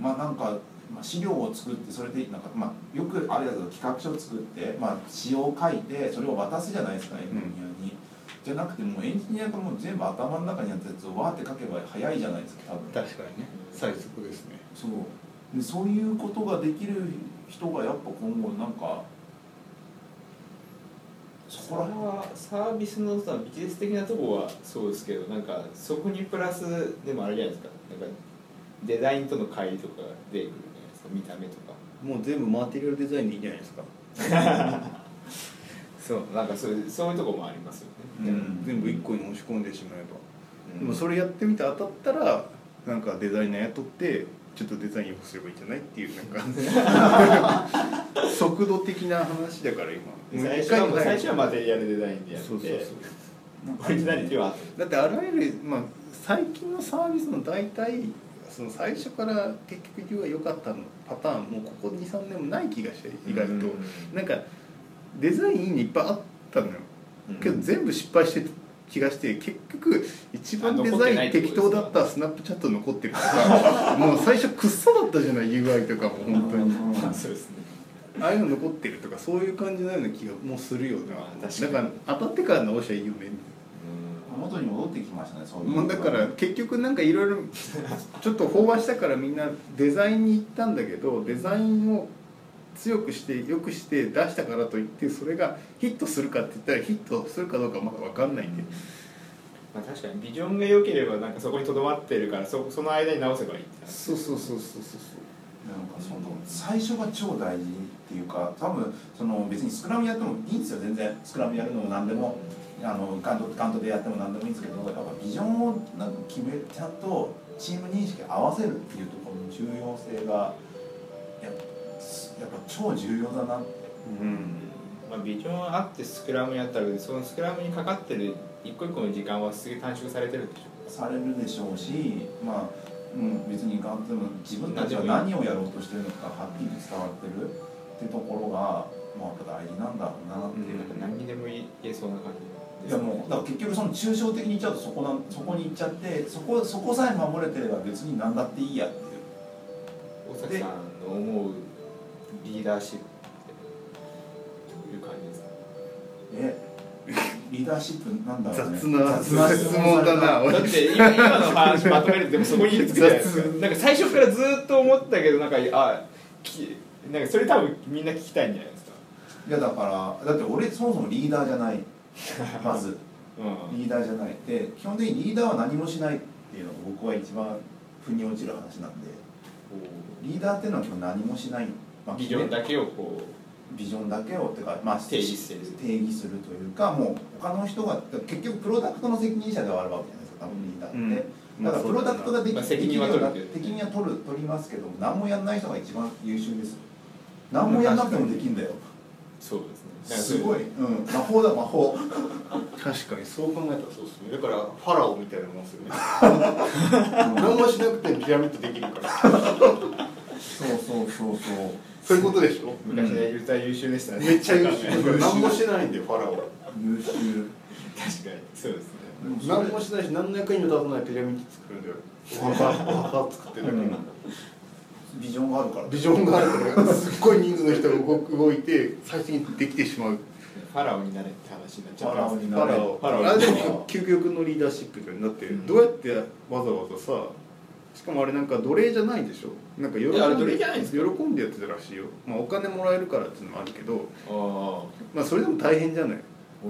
S1: まあなんか、まあ、資料を作ってそれでなんか、まあ、よくあれだけど企画書を作って、まあ、仕様を書いてそれを渡すじゃないですかエンジニアに、じゃなくてもうエンジニアがもう全部頭の中にあったやつをわーって書けば早いじゃないですか多分。
S3: 確かにね。最速ですね。
S1: そう。でそういうことができる人がやっぱ今後なんかそ
S2: そ
S1: こら辺
S2: れはサービスのさビジネス的なところはそうですけどなんかそこにプラスでもあれじゃないですか。なんかデザインとの乖離とか出てくるか見た目とか。
S3: もう全部マテリアルデザインでいいんじゃないですか。[LAUGHS]
S2: そうなんかそういうそういうところもありますよね、
S1: うん。
S3: 全部一個に押し込んでしまえば、
S2: うん。
S3: でもそれやってみて当たったらなんかデザイナー雇ってちょっとデザインよくすればいいんじゃないっていうなんか。[LAUGHS] 速度的な話だから今。
S2: 最初は最初はマテリアルデザインでやって
S3: そうそうそう。
S2: オリジナリティは
S3: だってあらゆる、まあ、最近のサービスの大体その最初から結局言うは良かったのパターンもうここ23年もない気がして意外と、
S2: うん。
S3: なんかデザインいいっぱいあったのよ。けど全部失敗してる気がして結局一番デザイン適当だったスナップチャット残ってるとか [LAUGHS] もう最初くっそだったじゃない UI とかも本当に。
S2: まあそうですね。
S3: ああいうの残ってるとかそういう感じのような気がもうするよな。
S2: まあ確かに。
S3: だから当たってから直しゃいいよね
S1: 元に戻ってきましたねそういう。
S3: だから結局なんかいろいろちょっと飽和したからみんなデザインに行ったんだけどデザインを強くして良くして出したからといってそれがヒットするかって言ったらヒットするかどうかまだ分かんないんで。
S2: まあ、確かにビジョンが良ければなんかそこにとどまってるからそその間に直せばいいって話
S3: そうそうそうそうそう。
S1: なんかその最初が超大事っていうか多分その別にスクラムやってもいいんですよ全然。スクラムやるのも何でもあのガントガントでやっても何でもいいんですけどやっぱビジョンをなんか決めちゃんとチーム認識合わせるっていうところの重要性がやっぱ超重要だなって。
S3: うん。
S2: まあ、ビジョンあってスクラムやったらそのスクラムにかかってる一個一個の時間はすげえ短縮されてるでしょ。
S1: されるでしょうしまあ、うん、別にガントでも自分たちは何をやろうとしてるのかはっきり伝わってるってところが、まあ、やっぱ大事なんだろうなっていう。
S2: なん。か何にでも言えそうな感じ
S1: いやもうだから結局その抽象的に言っちゃうとそこなんそこに行っちゃってそこそこさえ守れてれば別に何だっていいやっていう。
S2: 大崎さんの思うリーダーシップってどういう感じですか？
S1: えリーダーシップなんだろうね。
S3: 雑な質問だな。
S2: だって今今の話まとめるとでもそこに行き着くじゃないですか。な。んか最初からずっと思ったけどなんかあきなんかそれ多分みんな聞きたいんじゃないですか？
S1: たいやだからだって俺そもそもリーダーじゃない [LAUGHS] まず。
S2: うん。
S1: リーダーじゃない。で基本的にリーダーは何もしないっていうのが僕は一番腑に落ちる話なんで。リーダーっていうのは基本何もしない、まあ
S2: ビジョンだけをこ
S1: ビジョンだけをっていうか、まあ、
S2: 定義してる。
S1: 定義するというかもう他の人が結局プロダクトの責任者ではあるわけじゃないですか多分リーダーって、
S3: うん。
S1: だからプロダクトができ,、
S2: まあ責任は取る
S1: 責任は取る取りますけど何もやんない人が一番優秀ですよ何もやんなくてもできんだよ。
S2: そうです
S1: ごい、うん、魔法だ魔法。
S3: 確かにそう考えたらそうですね。だからファラオみたいなもんですよね。[LAUGHS] 何もしなくてピラミッドできるから。
S1: そうそうそうそう。
S3: そういうことでしょ？
S2: 昔のエジプトは優秀でしたね。
S3: めっちゃ優秀。
S2: 確か
S3: 何もしてないんだよファラオ。
S1: 優秀。
S2: にそうですね。
S3: 何もしないし何の役にも立たないピラミッド作るんだよ。お墓お墓作ってるだけの
S1: ビジョンがあるから。
S3: ビジョンがあるから。すっごい人数の人が動く動いて最終的にできてしまう。
S2: ファラオになれって話になっちゃ
S1: ファラオになれ。
S3: ファラオ。
S2: ファラオ。
S3: あれでも究極のリーダーシップじゃん。だって
S2: うん。
S3: どうやってわざわざさしかもあれなんか奴隷じゃないでしょ。なんか喜ん
S2: です。
S3: 喜んでやってたらしいよ、まあ、お金もらえるからっていうのもあるけど。
S2: あ
S3: まあそれでも大変じゃない？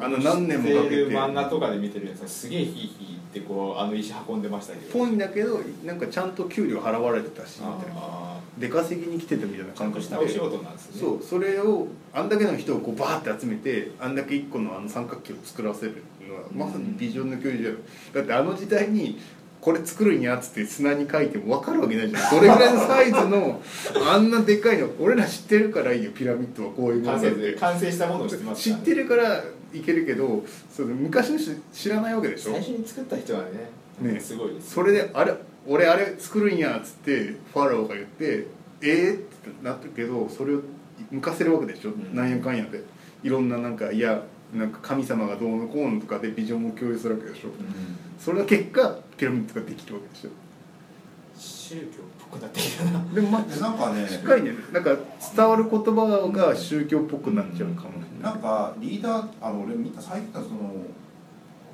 S2: あ
S3: あの何年もかけて。
S2: 漫画とかで見てるやつはすげえヒーヒーってこうあの石運んでましたけど。
S3: ぽいんだけどなんかちゃんと給料払われてたしみたいな。
S2: あ
S3: 出稼ぎに来てたみたいな感覚
S2: としたお仕事なんですね。
S3: そうそれをあんだけの人をこうバーって集めてあんだけ一個のあの三角形を作らせるのはまさにビジョンの共有じゃんだってあの時代にこれ作るんやっつって砂に書いても分かるわけないじゃん。どれぐらいのサイズの [LAUGHS] あんなでかいの俺ら知ってるからいいよピラミッドはこういうもの
S2: 完成
S3: だって
S2: 完成したものを知ってます
S3: 知ってるからいけるけどその昔の人知らないわけでしょ。
S2: 最初に作った人はね
S3: ね。
S2: すごいです。
S3: それであれ俺あれ作るんやっつってファラオが言ってえー、ってなったけどそれを向かせるわけでしょ、
S2: ん。
S3: なんやかんやで。いろんななんかいやなんか神様がどうのこうのとかでビジョンを共有するわけでしょ、
S2: うん。
S3: それの結果ピラミッドができるわけでしょ。
S2: 宗教っぽくなってきたな。
S3: でもま
S1: でなんかね
S3: あしっかりね。なんか伝わる言葉が宗教っぽくなっちゃうかもしれな
S1: ないん。かリーダーあの俺見た最近その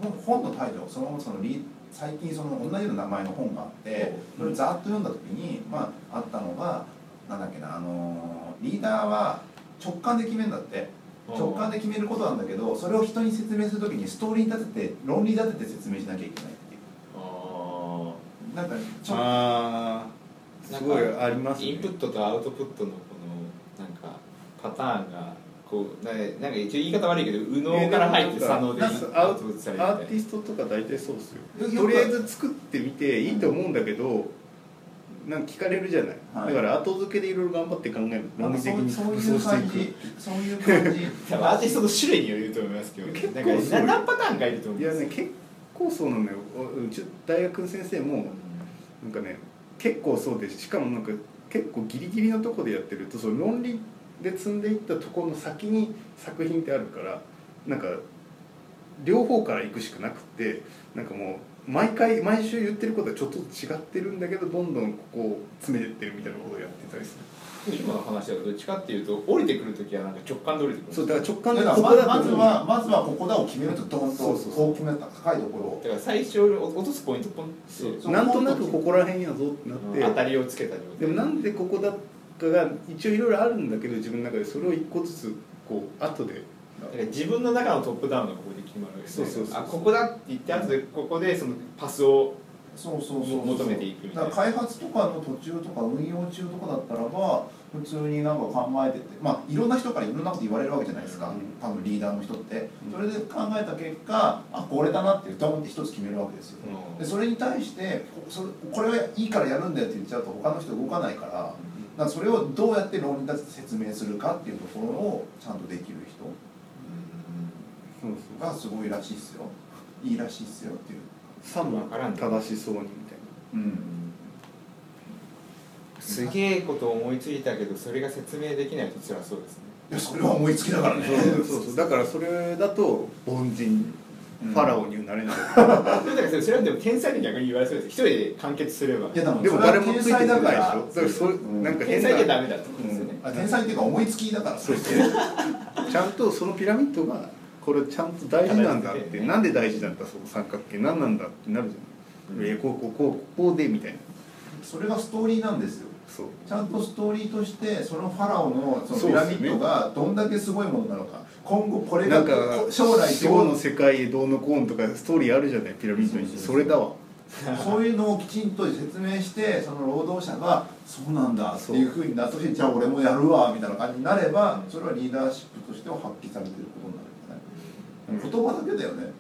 S1: 本本のタイトルそのそのリ最近その同じような名前の本があってそれをざっと読んだ時にまああったのがなんだっけなあのリーダーは直感で決めるんだって。直感で決めることなんだけどそれを人に説明する時にストーリー立てて論理立てて説明しなきゃいけないっていう。
S2: あ
S1: なんかちょ
S3: ああすごいありますね。
S2: インプットとアウトプットのこのなんかパターンがこうななんか一応言い方悪いけど右脳から入って左脳でア
S3: なんか
S2: ウトプットされる
S3: アーティストとか大体そうですよ。
S1: よ
S3: とりあえず作ってみていいと思うんだけどなんか聞かれるじゃない、
S1: はい。
S3: だから後付けでいろいろ頑張って考える。論理的に
S1: そういう感じそういう感じ。[LAUGHS]
S2: 多分アーティストの種類によると思いますけど
S3: 結構
S2: なん何パターンかいると思うんですよ。
S3: いやね結構そうなのよ。うち大学の先生もなんかね結構そうですしかもなんか結構ギリギリのとこでやってるとその論理で積んでいったところの先に作品ってあるからなんか両方から行くしかなくってなんかもう毎回毎週言ってることはちょっと違ってるんだけどどんどんここを詰めてってるみたいなことをやってたりする。
S2: 今の話だとどっちかっていうと降りてくる時はなんか直感で降りてくる
S3: そうだから直感で
S1: ままずはまずはここだを決めるとドンと
S3: そうそうそう。
S1: こう決めた高いところを。
S2: だから最初落とすポイントポン
S3: なんとなくここら辺やぞってなって、
S2: 当たりをつけた
S3: でもなんでここだかが一応いろいろあるんだけど自分の中でそれを一個ずつこう後で。
S2: 自分の中のトップダウンがここで決まるわけですね。
S3: そうそうそう
S2: あここだって言って後でここでそのパスを
S1: そうそうそうそう。
S2: 求めていくみたいな。
S1: 開発とかの途中とか運用中とかだったらば普通になんか考えててまあいろんな人からいろんなこと言われるわけじゃないですか、
S3: うん。
S1: 多分リーダーの人って。
S3: うん。
S1: それで考えた結果あこれだなってドンって一つ決めるわけですよ。
S2: うん。
S1: でそれに対してこそれこれはいいからやるんだよって言っちゃうと他の人動かないからだそれをどうやって論理立てて説明するかっていうところをちゃんとできる人
S3: そうそう
S1: がすごいらしいっすよ。いいらしいっすよっていう。
S3: さも
S2: わからん
S3: 正しそうにみたい
S1: うん。
S2: すげえことを思いついたけどそれが説明できないと辛そうですね。
S1: いやそれは思いつきだからね。
S3: なそうそうそう。だからそれだと凡人。
S1: うん
S3: ファラオにはなれない、[LAUGHS]
S2: だからそれはでも天才に逆に言われそうです。一人で完結すれば。
S1: いやでも
S3: 誰もついてないでしょ。だからそれ、
S1: うん。
S3: なんか
S2: 天才じゃダメだってことですよね、
S1: あ天才っていうか思いつきだから。
S3: そうそう。[LAUGHS] ちゃんとそのピラミッドがこれちゃんと大事なんだって、
S2: ね。
S3: なんで大事なんだその三角形。何なんだってなるじゃん、いやこうこうこうこうでみたいな。
S1: それがストーリーなんですよちゃんとストーリーとしてそのファラオのそのピラミッドがどんだけすごいものなのか。今後これが
S3: なんか
S1: 将来
S3: 死後の世界へどうのこうのとかストーリーあるじゃない？ピラミッドに。
S1: そうそう
S3: それだわ。
S1: そういうのをきちんと説明してその労働者がそう。なんだっていうふうになってじゃあ俺もやるわみたいな感じになればそれはリーダーシップとしては発揮されてることになるんじゃな。い言葉だけだよね。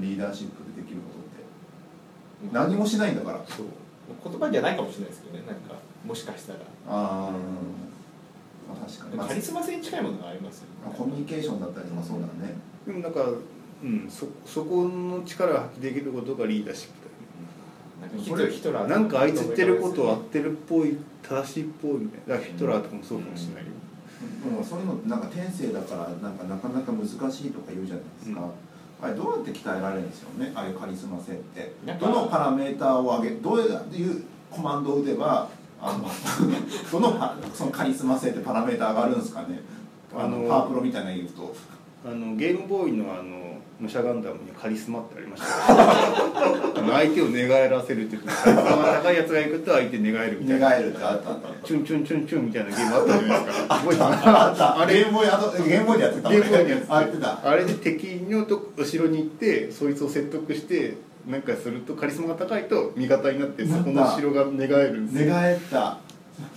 S1: リーダーシップでできることって。何もしないんだから。
S3: そう。
S2: 言葉じゃないかもしれないですけどねなんかもしかしたら。
S1: あまあ確かに、まあ
S2: カリスマ性に近いものがありますよね。
S1: まあコミュニケーションだったりとかそうだね、
S3: でもなんか、うん、そそこの力を発揮できることがリーダーシップ
S2: なんかヒトラー
S3: だよねなんかあいつ言ってることは合
S2: は
S3: ってるっぽい正しいっぽいみたいな。だからヒトラーとかもそうかもしれないよ、
S1: でもそういうのなんか天性だからなんかなかなか難しいとか言うじゃないですか、あれどうやって鍛えられるんですよね？ああいうカリスマ性って。どのパラメーターを上げどういうコマンドを打てばあのどのパそのカリスマ性ってパラメーター上がるんですかね？あのパワープロみたいなの言うと。
S3: あのゲームボーイのあの武者ガンダムにカリスマってありました。相手を寝返らせるっていうカリスマが高いやつが行くと相手寝返るみたいな。
S1: 願えるってあったんだ
S3: チュンチュンチュンチュンみたいなゲームあったじゃないですか。覚えてます
S1: あった
S3: あれ
S1: ゲームボーイあのゲームボーイでやってた
S3: ゲームボーイのやつ
S1: あやってた。
S3: あれで敵のと後ろに行ってそいつを説得してなんかするとカリスマが高いと味方になってそこの後ろが寝返るんですよ。
S1: 願えた。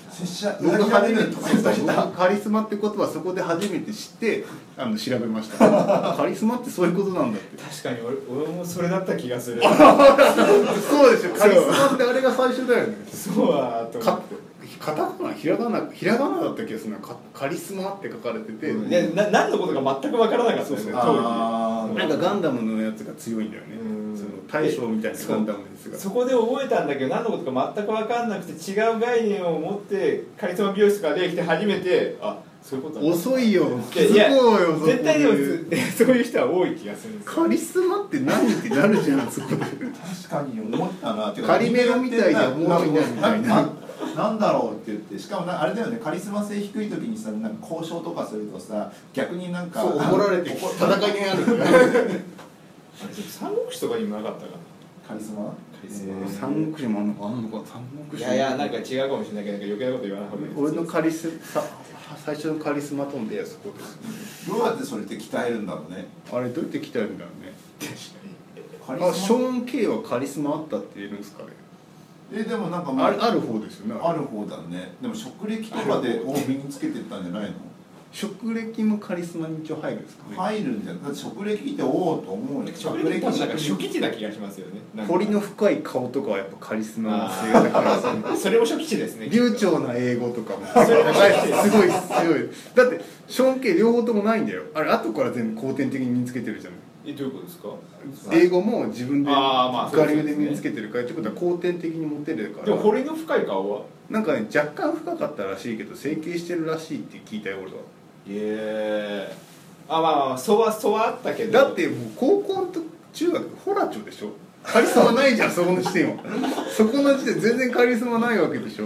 S1: 拙者
S3: 僕初めて僕カリスマって言葉はそこで初めて知ってあの調べました。[LAUGHS] カリスマってそういうことなんだって。
S2: 確かに俺俺もそれだった気がする。[LAUGHS]
S3: そうでしょカリスマってあれが最初だよね。
S2: そうだと思
S3: か
S2: って
S3: カタカナひらがなひらがなだった気がするなカカリスマって書かれてて、
S2: いやな何のことか全く分からなかったですね当
S1: あー
S3: なんかガンダムのやつが強いんだよね。
S2: うん。
S3: その大将みたいなガンダムのやつが。
S2: 時そこで覚えたんだけど何のことか全く分かんなくて違う概念を持ってカリスマ美容室ができて初めてあそういうこと
S3: 遅いよ。気づこうよ
S2: 絶対でもそういう人は多い気がするんですよ。
S3: カリスマって何ってなるじゃんそこで。
S1: 確かに思ったな。
S3: カリメロみたいないみたいな
S1: なんだろうって言ってしかもなあれだよねカリスマ性低い時にさなんか交渉とかするとさ逆になんか
S3: そう怒られて
S1: 怒
S3: 戦いになる。
S2: あれ三国志とかにもなかったか
S1: カリスマ？
S2: カリスマ。
S1: えー。
S3: 三国志もあんのかあんのか三国志
S2: ないやいやなんか違うかもしれないけどなんか余計なこと言わない方がいい
S3: 俺のカリスさ最初のカリスマ飛んでやそこです
S1: どうやってそれって鍛えるんだろうね。
S3: あれどうやって鍛えるんだろうね。
S1: カリスマ？
S3: あショーン・ケイはカリスマあったって言えるんですかね
S1: えでもなんかま
S3: あるある方ですよね
S1: ある方だね。でも職歴とかでを身につけてったんじゃないの？
S3: 職歴もカリスマに一応入るんですかね。
S1: 入るんじゃない？だって職歴っておおと思うよ。
S2: 職歴なんか初期値な気がしますよね。
S3: 彫りの深い顔とかはやっぱカリスマ性が高いですね
S2: それも初期値ですね
S3: 流暢な英語とかも。
S2: す。
S3: すごい強い。[LAUGHS] だってショーン・ケイ両方ともないんだよ。あれ後から全部後天的に身につけてるじゃない
S2: えどういうことですか？
S3: 英語も自分で
S2: あーまあそう
S3: 我
S2: ですね。
S3: 流で身につけてるからってことは後天的に持てるから。
S2: でも彫りの深い顔は？
S3: なんかね若干深かったらしいけど整形してるらしいって聞いたよ俺は。
S2: ええあまあまあそはそはあったけど。
S3: だってもう高校と中学ホラチョでしょ？カリスマないじゃん [LAUGHS] そこの時点は。そこの時点全然カリスマないわけでしょ？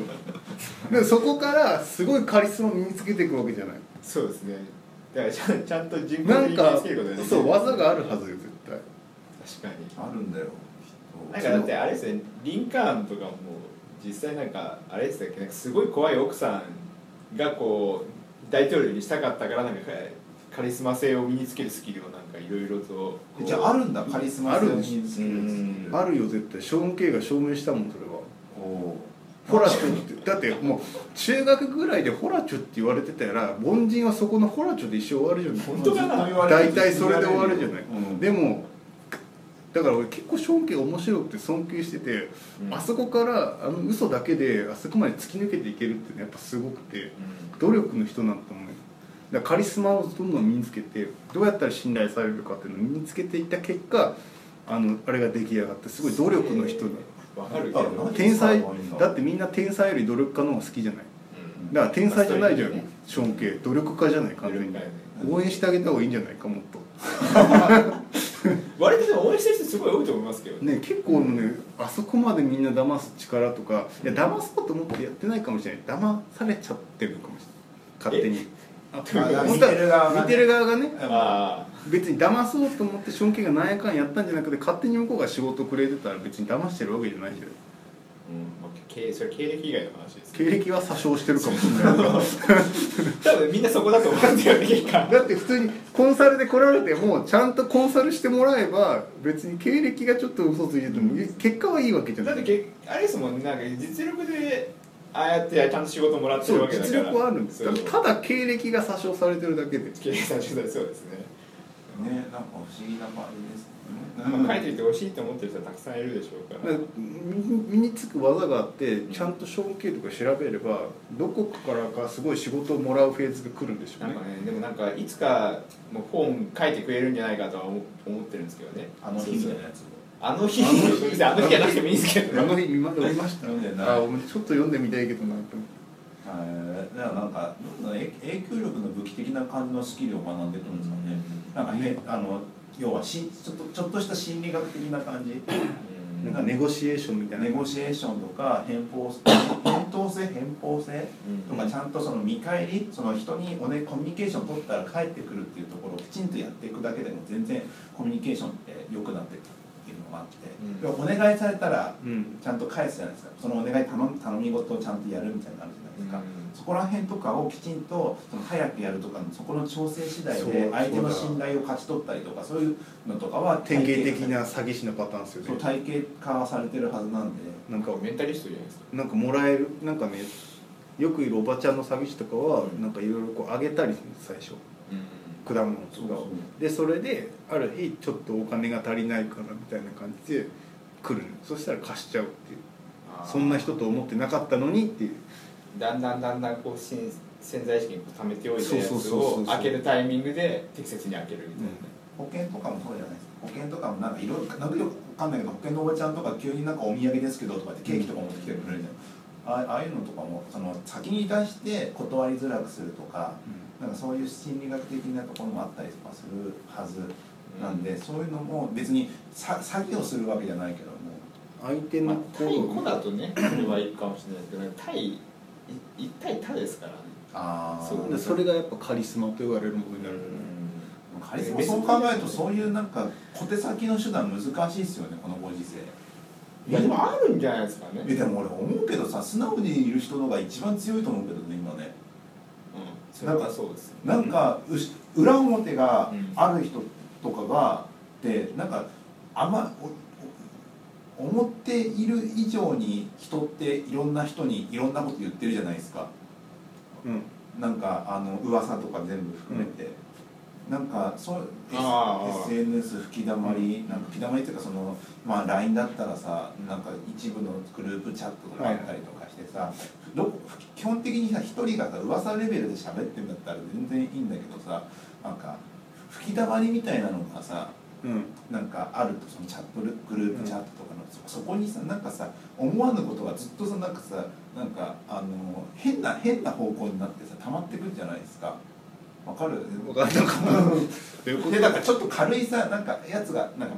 S3: でそこからすごいカリスマ身につけていくわけじゃない。
S2: そうですねだからちゃんちゃんと自分
S3: なんか
S2: で身につけることができる
S3: そう技があるはずよ絶対。
S2: 確かに。
S1: あるんだよ。
S2: なんかだってあれですねリンカーンとかも実際なんかあれですっけなんかすごい怖い奥さんがこう大統領にしたかったからなんかカリスマ性を身につけるスキルをなんかいろいろと
S1: じゃああるんだカリスマ性を身につける
S2: うん。
S3: あるよ絶対。ショーン・ケイが証明したもんそれホラチョってだってもう中学ぐらいでホラチョって言われてたら凡人はそこのホラチョで一生終わるじゃない。
S2: 本当かな。
S3: 大体それで終わるじゃない、
S1: うん。
S3: でもだから俺結構ショーン・ケイ面白くて尊敬してて、
S2: うん。
S3: あそこからあの嘘だけであそこまで突き抜けていけるっていうのはやっぱすごくて
S2: うん。
S3: 努力の人なんだと思うよ。だカリスマをどんどん身につけてどうやったら信頼されるかっていうのを身につけていった結果あのあれが出来上がってすごい努力の人だ
S2: わかるけど。
S1: 何
S3: 天才だってみんな天才より努力家の方が好きじゃない？
S2: うん。
S3: だから天才じゃないじゃん
S2: まあ
S3: ショーン・ケイ。努力家じゃない完全に。応援してあげた方がいいんじゃないかもっと。[LAUGHS]
S2: 割とでも応援してる人すごい多いと思いますけどね。
S3: ね結構ねあそこまでみんな騙す力とかいや騙そうと思ってやってないかもしれない。騙されちゃってるかもしれない。勝手に
S1: 見てる側がね。
S3: 見てる側がね。
S2: あ
S3: 別に騙そうと思ってショーン・ケイが何やかんやったんじゃなくて勝手に向こうが仕事くれてたら別に騙してるわけじゃないじゃん
S2: あうんまあ経それ経歴以外の話です
S3: 経歴は詐称してるかもしれない [LAUGHS]
S2: 多分みんなそこだと思うんだよね結果。
S3: だって普通にコンサルで来られてもちゃんとコンサルしてもらえば別に経歴がちょっと嘘ついてても結果はいいわけじゃない。
S2: だってけあれですもんねなんか実力でああやってちゃんと仕事もらってるわけだから。
S3: 実力はあるんです。
S2: そう。
S3: ただ経歴が詐称されてるだけで。
S2: 経営さん取材そうですね。
S1: ねなんか不思議な感じですね。
S2: まあ書いていてほしいと思ってる人はたくさんいるでしょうから。
S3: だから身につく技があってちゃんと小系とか調べればどこからかすごい仕事をもらうフェーズが来るんでしょうね。
S2: なんかねでもなんかいつかもう本書いてくれるんじゃないかとは思思ってるんですけどね。
S1: あの日みたいなやつ
S2: あの日あの日じゃなくてもいいんですけど
S3: あの日見ま読みました。
S1: 読んでない。
S3: あ俺ちょっと読んでみたいけどなと思って。
S1: はい。だからなんかどんどん影影響力の武器的な感じのスキルを学んでくるんですよね。なんかねあの要はしちょっとちょっとした心理学的な感じ。
S2: うん。
S3: なんかネゴシエーションみたいな。
S1: ネゴシエーションとか偏方偏当性偏方性とかちゃんとその見返りその人にお、ね、コミュニケーション取ったら返ってくるっていうところをきちんとやっていくだけでも全然コミュニケーションって良くなっていくのがあって、
S2: うん。
S1: でもお願いされたら
S3: うん。
S1: ちゃんと返すじゃないですか。そのお願い頼み頼み事をちゃんとやるみたいなのあるじゃないですか、
S2: うん。
S1: そこら辺とかをきちんとその早くやるとかのそこの調整次第で相手の信頼を勝ち取ったりとかそういうのとかは
S3: 典型的
S1: 体
S3: な詐欺師のパターンですよね。
S1: 系そう体系化はされてるはずなんで。
S3: なんか
S2: メンタリストじゃないですか。
S3: なんかもらえるなんかねよくいるおばちゃんの詐欺師とかは
S1: うん。
S3: なんかいろいろこうあげたりするんです最初果物とかを。でそれである日ちょっとお金が足りないからみたいな感じで来るのそしたら貸しちゃうっていう。そんな人と思ってなかったのにっていう。
S2: だんだんだんだんこうしん潜在意識にこう溜めておいたや
S3: そう
S2: つ
S3: そうそうそう。
S2: を開けるタイミングで適切に開けるみたいな、
S1: 保険とかもそうじゃないですか。保険とかもなんかいろいろなんかよくわかんないけど保険のおばちゃんとか急になんかお土産ですけどとかってケーキとか持ってきてくれるじゃん、ああああいうのとかもその先に出して断りづらくするとかなんかそういう心理学的なところもあったりとかするはずなんで、そういうのも別にさ詐欺をするわけじゃないけども。
S3: 相手
S2: まあ
S3: の
S2: 対
S3: 心を
S2: 個だとねそれはいいかもしれないですけど対い一対他ですからね。
S1: ああ
S2: そう。
S3: でそれがやっぱカリスマと言われるものになる
S1: カリスマそう考えるとそういうなんか小手先の手段難しいですよねこのご時世。
S2: いやでもあるんじゃないですかね。
S1: えでも俺思うけどさ素直にいる人の方が一番強いと思うけどね今ね
S2: うんそれはそうです
S1: なん。か裏表が
S2: うん。
S1: ある人とかがでなんかあんま思っている以上に人っていろんな人にいろんなこと言ってるじゃないですか。
S3: うん。
S1: なんかあの噂とか全部含めて、なんかそう SNS 吹きだまりなんか吹きだまりっていうかそのまあ LINE だったらさなんか一部のグループチャットとかあったりとかしてさ、ど基本的にさ一人がさ噂レベルで喋ってるんだったら全然いいんだけどさなんか吹きだまりみたいなのがさ
S3: うん。
S1: なんかあるとそのチャットルグループチャットとかの、そそこにさなんかさ思わぬことがずっとさなんかさなんかあの変な変な方向になってさ溜まってくるじゃないですか。わかる？
S3: 分かんなかったどうい。うこと
S1: でなんかちょっと軽いさなんかやつがなんか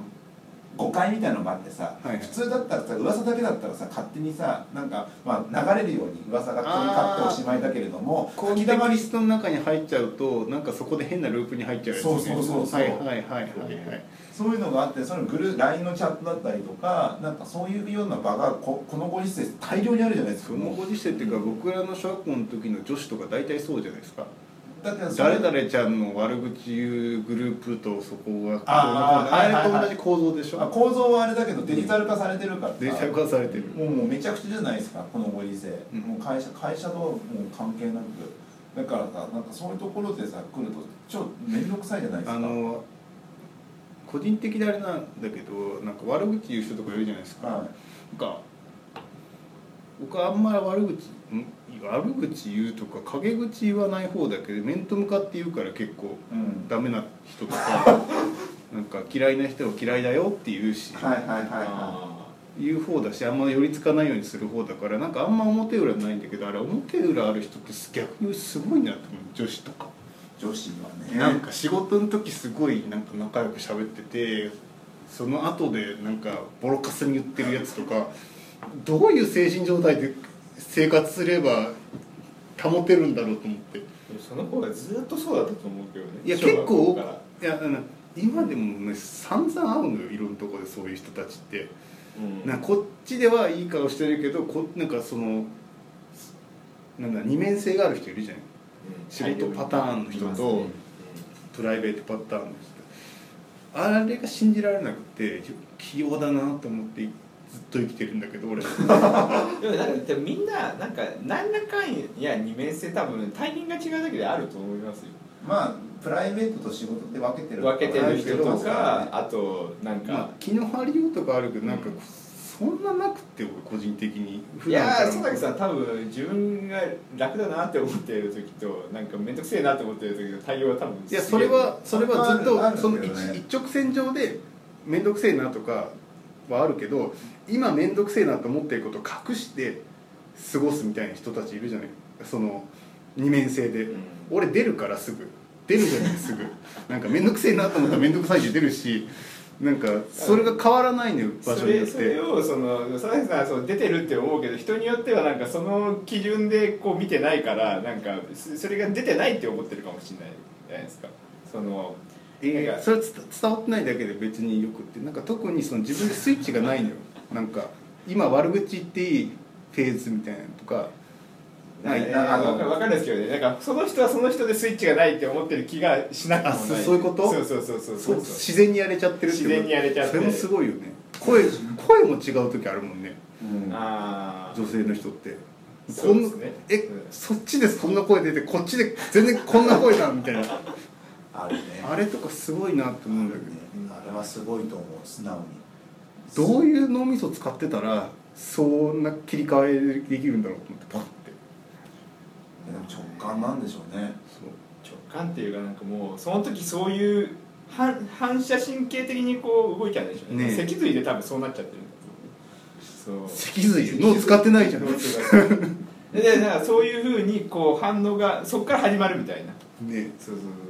S1: 誤解みたいなのがあってさ、
S3: はい
S1: 普通だったらさ噂だけだったらさ勝手にさなんか、まあ、流れるように噂が飛び交っておしまいだけれども
S3: コンテクリストの中に入っちゃうとなんかそこで変なループに入っちゃうやつね。
S1: そうそうそうそう。
S3: はいはいはいはいはい。
S1: そういうのがあってそのグル LINE のチャットだったりとかなんかそういうような場がここのご時世大量にあるじゃないですか。
S3: そのご時世っていうか僕らの小学校の時の女子とか大体そうじゃないですか
S1: だって
S3: 誰々ちゃんの悪口言うグループとそこが
S1: あー
S3: あ
S1: はいはいはい。
S3: れと同じ構造でしょ、
S1: あ構造はあれだけどデジタル化されてるからさ
S3: デジタル化されてる。
S1: もうもうめちゃくちゃじゃないですかこのご時世、
S3: うん。
S1: もう会社会社ともう関係なく。だからさなんかそういうところでさ来るとちょっと面倒くさいじゃないですか。
S3: あの個人的であれなんだけどなんか悪口言う人とかいるじゃないですか、
S1: は
S3: なんか僕はあんまり悪口ん？悪口言うとか陰口言わない方だけど面と向かって言うから結構
S1: い、うん、
S3: ダメな人とか [LAUGHS] なんか嫌いな人は嫌いだよって言うし、
S1: はいはいはいは
S2: あ
S3: 言う方だしあんま寄りつかないようにする方だからなんかあんま表裏ないんだけどあれ表裏ある人って逆にすごいなと思う女子とか、
S1: い女子はね。
S3: なんか仕事の時すごいなんか仲良く喋っててその後でなんかボロカスに言ってるやつとかどういう精神状態で生活すれば保てるんだろうと思って。
S2: ーその子はずっとそうだったと思うけどね。
S3: いや結構いやあの今でもね散々会うのよいろんなとこでそういう人たちって。
S2: うん。
S3: なこっちではいい顔してるけどこなんかそのなんだ二面性がある人いるじゃん。仕事パターンの人と
S2: ね。
S3: プライベートパターンの人。あれが信じられなくて器用だなと思ってずっと生きてるんだけど俺。[LAUGHS]
S2: でもなんかでもみんななんか何らかんや二面性多分タイミングが違うだけであると思いますよ。
S1: まあプライベートと仕事って分けてる
S2: 分けてる人とかあとなん
S3: まあ
S2: か、
S3: 気の張りようとかあるけどなんか
S2: うん
S3: そんななくて俺個人的に。
S2: いやー佐竹さん多分自分が楽だなって思っている時となんか面倒くせえなって思っている時の対応は多分
S3: いやそれはそれはずっと
S1: る
S3: その一直線上で面倒くせえなとかはあるけど今面倒くせえなと思っていることを隠して過ごすみたいな人たちいるじゃない。その二面性で、
S2: うん。
S3: 俺出るからすぐ。出るじゃないすぐ。[LAUGHS] なんか面倒くせえなと思ったら面倒くさいで出るし。なんかそれが変わらないのよ場
S2: そ
S3: 所によって。
S2: れそれをその佐竹さんはそう出てるって思うけど人によってはなんかその基準でこう見てないからなんかそそれが出てないって思ってるかもしれないじゃないですか。そのなんか
S3: それは伝伝わってないだけで別によくって。なんか特にその自分でスイッチがないのよ。なんか今悪口言っていいフェーズみたいなのとか。ない。
S2: えーあの分かるんですけどね。なんかその人はその人でスイッチがないって思ってる気がしなくもない。
S3: あそそういうこと？
S2: そうそうそうそう
S3: そ
S2: そう。う
S3: 自然にやれちゃってるって
S2: 自然にやれちゃって
S3: それもすごいよね。声声も違う時あるもんね。
S1: うん。
S2: ああ
S3: 女性の人って。
S2: そうですね。
S3: こんえ、
S2: うん。
S3: そっちでそんな声出てこっちで全然こんな声だみたいな
S1: あるね。
S3: あれとかすごいなって思うんだけど。
S1: あれはすごいと思う素直に。
S3: どういう脳みそ使ってたらそんな切り替えできるんだろうと思ってパッて。
S1: でも直感なんでしょうね。
S3: そう。
S2: 直感っていうかなんかもうその時そういう反反射神経的にこう動いちゃうんでしょうね。
S3: ね
S2: 脊髄で多分そうなっちゃってるんだと思う。そう。
S3: 脊髄？脳使ってないじゃん。
S2: でなんかそういうふうにこう反応がそこから始まるみたいな。
S3: ね
S2: そうそうそう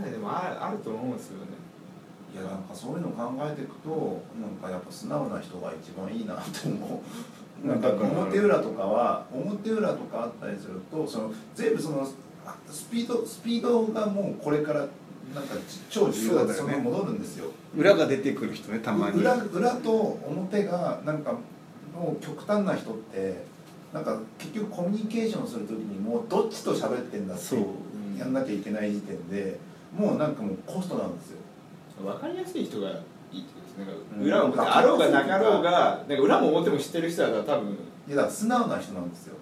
S2: そうでもああると思うんですよね。
S1: いやなんかそういうの考えていくとなんかやっぱ素直な人が一番いいなと思う。なんか表裏とかは表裏とかあったりするとその全部そのあスピードスピードがもうこれからなんか超重要だ
S3: そね。
S1: 戻るんですよ。
S3: 裏が出てくる人ねたまに。
S1: 裏裏と表がなんかもう極端な人ってなんか結局コミュニケーションする時にもうどっちと喋ってんだって
S3: そう。
S1: やんなきゃいけない時点でもうなんかもうコストなんですよ。
S2: 分かりやすい人がいいってことですね。なん。か
S1: うん
S2: 裏表あろうがなかろうがなんか裏も表も知ってる人だったら多分。
S1: いやだから素直な人なんですよ。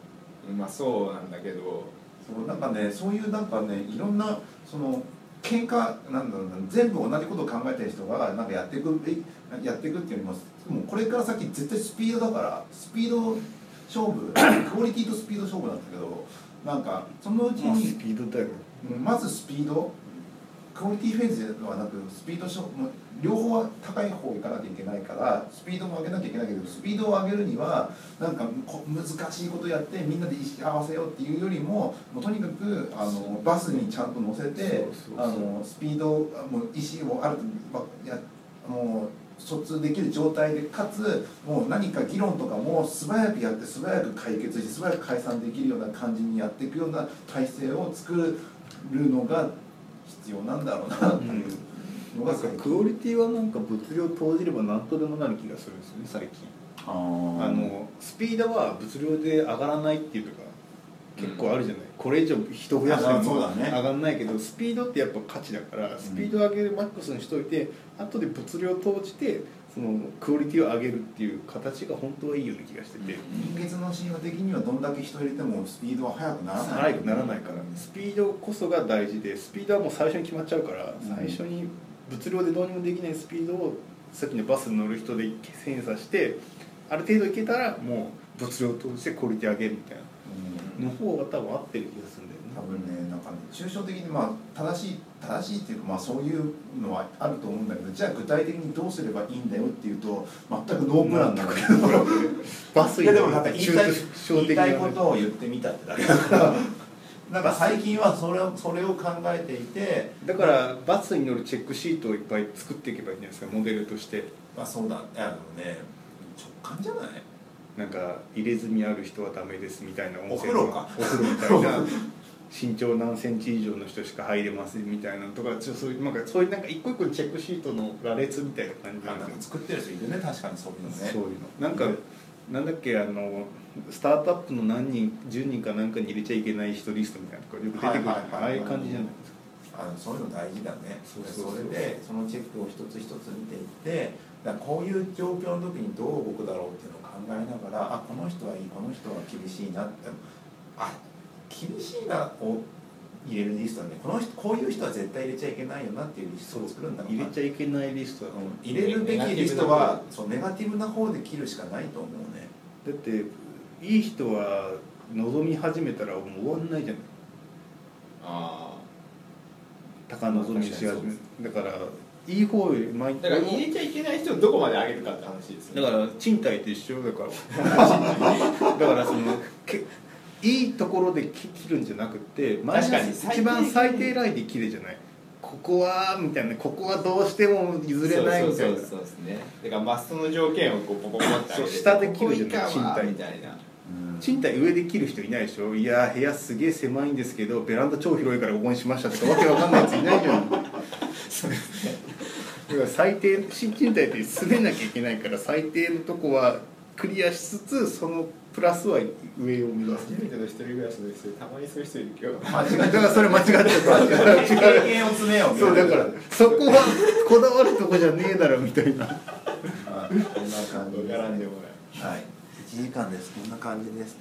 S2: まあそうなんだけど。
S1: そうなんかねそういうなんかねいろんなその喧嘩なんだろうな全部同じことを考えてる人がなんかやっていくべやっていくっていうよりももうこれから先絶対スピードだからスピード勝負 [COUGHS] クオリティとスピード勝負なんだけどなんかそのうち
S3: まあス
S1: に
S3: ピード
S1: まずスピードクオリティフェーズではなくスピード両方は高い方行かなきゃいけないからスピードも上げなきゃいけないけどスピードを上げるにはなんかこ難しいことやってみんなで意識合わせようっていうよりももうとにかくあのバスにちゃんと乗せてあのスピードもう意思をあるやもう疎通できる状態でかつもう何か議論とかも素早くやって素早く解決して素早く解散できるような感じにやっていくような体制を作るのが必要なんだろうなっていうのが
S3: なんかクオリティはなんか物量投じれば何とでもなる気がするんですよね最近。
S1: あ
S3: あ
S1: の
S3: のスピードは物量で上がらないっていうとか結構あるじゃない、これ以上人増やしても
S1: だね。
S3: 上がらないけどスピードってやっぱ価値だからスピードを上げるマックスにしといて後で物量を投じてそのクオリティを上げるっていう形が本当はいいような気がしてて、
S1: 人月の神話的にはどんだけ人入れてもスピードは速くならない。
S3: 速くならないから。スピードこそが大事でスピードはもう最初に決まっちゃうから、
S1: うん。
S3: 最初に物量でどうにもできないスピードをさっきのバスに乗る人で精査してある程度いけたらもう物量を通してクオリティ上げるみたい
S1: うん
S3: なの方が多分合ってる気がするんだよね。
S1: 多分ねなんかね抽象的にまあ正しい正しいっていうかまあそういうのはあると思うんだけどじゃあ具体的にどうすればいいんだよっていうと全くノープランなんだけど。
S3: バス
S1: いやでもなんか言いたい言いたいことを言ってみたってだけだから。[LAUGHS] なんか最近はそれをそれを考えていて
S3: だからバスに乗るチェックシートをいっぱい作っていけばいいんじゃないですかモデルとして。
S1: まあそうだいやでもね直感じゃない？
S3: なんか入れ墨ある人はダメですみたいな
S1: お風呂か。
S3: お風呂みたいな [LAUGHS] 身長何センチ以上の人しか入れませんみたいなのとかちょそういうなんかそういうなんか一個一個チェックシートの羅列みたいな感じ
S1: あ
S3: なん
S1: 作ってる人いるね確かにそういうのね。
S3: そういうの。なんかなんだっけあのスタートアップの何人10人かなんかに入れちゃいけない人リストみたいなとかよく出てくる。じゃないああいう感じじゃないですか。
S1: あのそういうの大事だね
S3: そ
S1: れでそのチェックを一つ一つ見ていってだこういう状況の時にどう動くだろうっていうのを考えながらあこの人はいいこの人は厳しいなって。あ厳しいなを入れるリストはね。この人こういう人は絶対入れちゃいけないよなっていうリストを作るんだろうな
S3: 入れちゃいけないリストだう
S1: 入れるべきリストはそうネガティブな方で切るしかないと思うね。
S3: だっていい人は望み始めたらもう終わんないじゃない
S2: あ
S3: 高望みし始めだからいい方より毎
S2: あだから入れちゃいけない人をどこまで上げるかって話ですよね。
S3: だから賃貸と一緒だから。[LAUGHS] だからそのけいいところで切切るんじゃなくてマイナ一番最低ラインで切るじゃない。ここはみたいな。ここはどうしても譲れないみたいな。
S2: そうですね。だからマストの条件をこうポコポコって上げて
S3: そう下で切るじゃない。賃貸
S2: みたいな。
S3: 賃貸上で切る人いないでしょ？いや部屋すげえ狭いんですけどベランダ超広いからここにしましたとかわけわかんないやついないじゃん
S2: そうですね。
S3: だから最低新賃貸って住めなきゃいけないから最低のとこはクリアしつつそのプラスは上を目指す。
S2: 初めての一人暮らしの人たまにそういう人いるけど。
S1: 間違
S3: だからそれ間違ってる。から違う
S1: 経験を詰めよう
S3: そうだからそこはこだわるとこじゃねえだろみたいな。
S1: あこんな感じ
S2: でもない
S1: はい。1時間です。こんな感じです。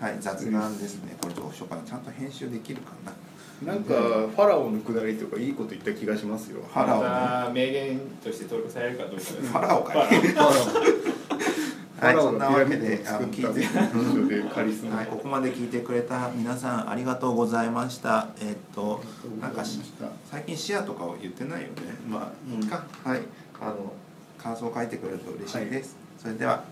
S1: はい。雑談ですね。これどうしようかな。ちゃんと編集できるかな。
S3: なんかファラオのくだりとかいいこと言った気がしますよ。
S1: ファラオ
S2: 名言として登録されるかどうか
S1: ファラオかい。
S2: ファラオ [LAUGHS]
S1: はいそんなわけであの聞いて [LAUGHS] はい、ここまで聞いてくれた皆さんありがとうございました。えっとなんかし最近シェアとかを言ってないよね。まあいいか。はい。あの感想を書いてくれると嬉しいです。それでは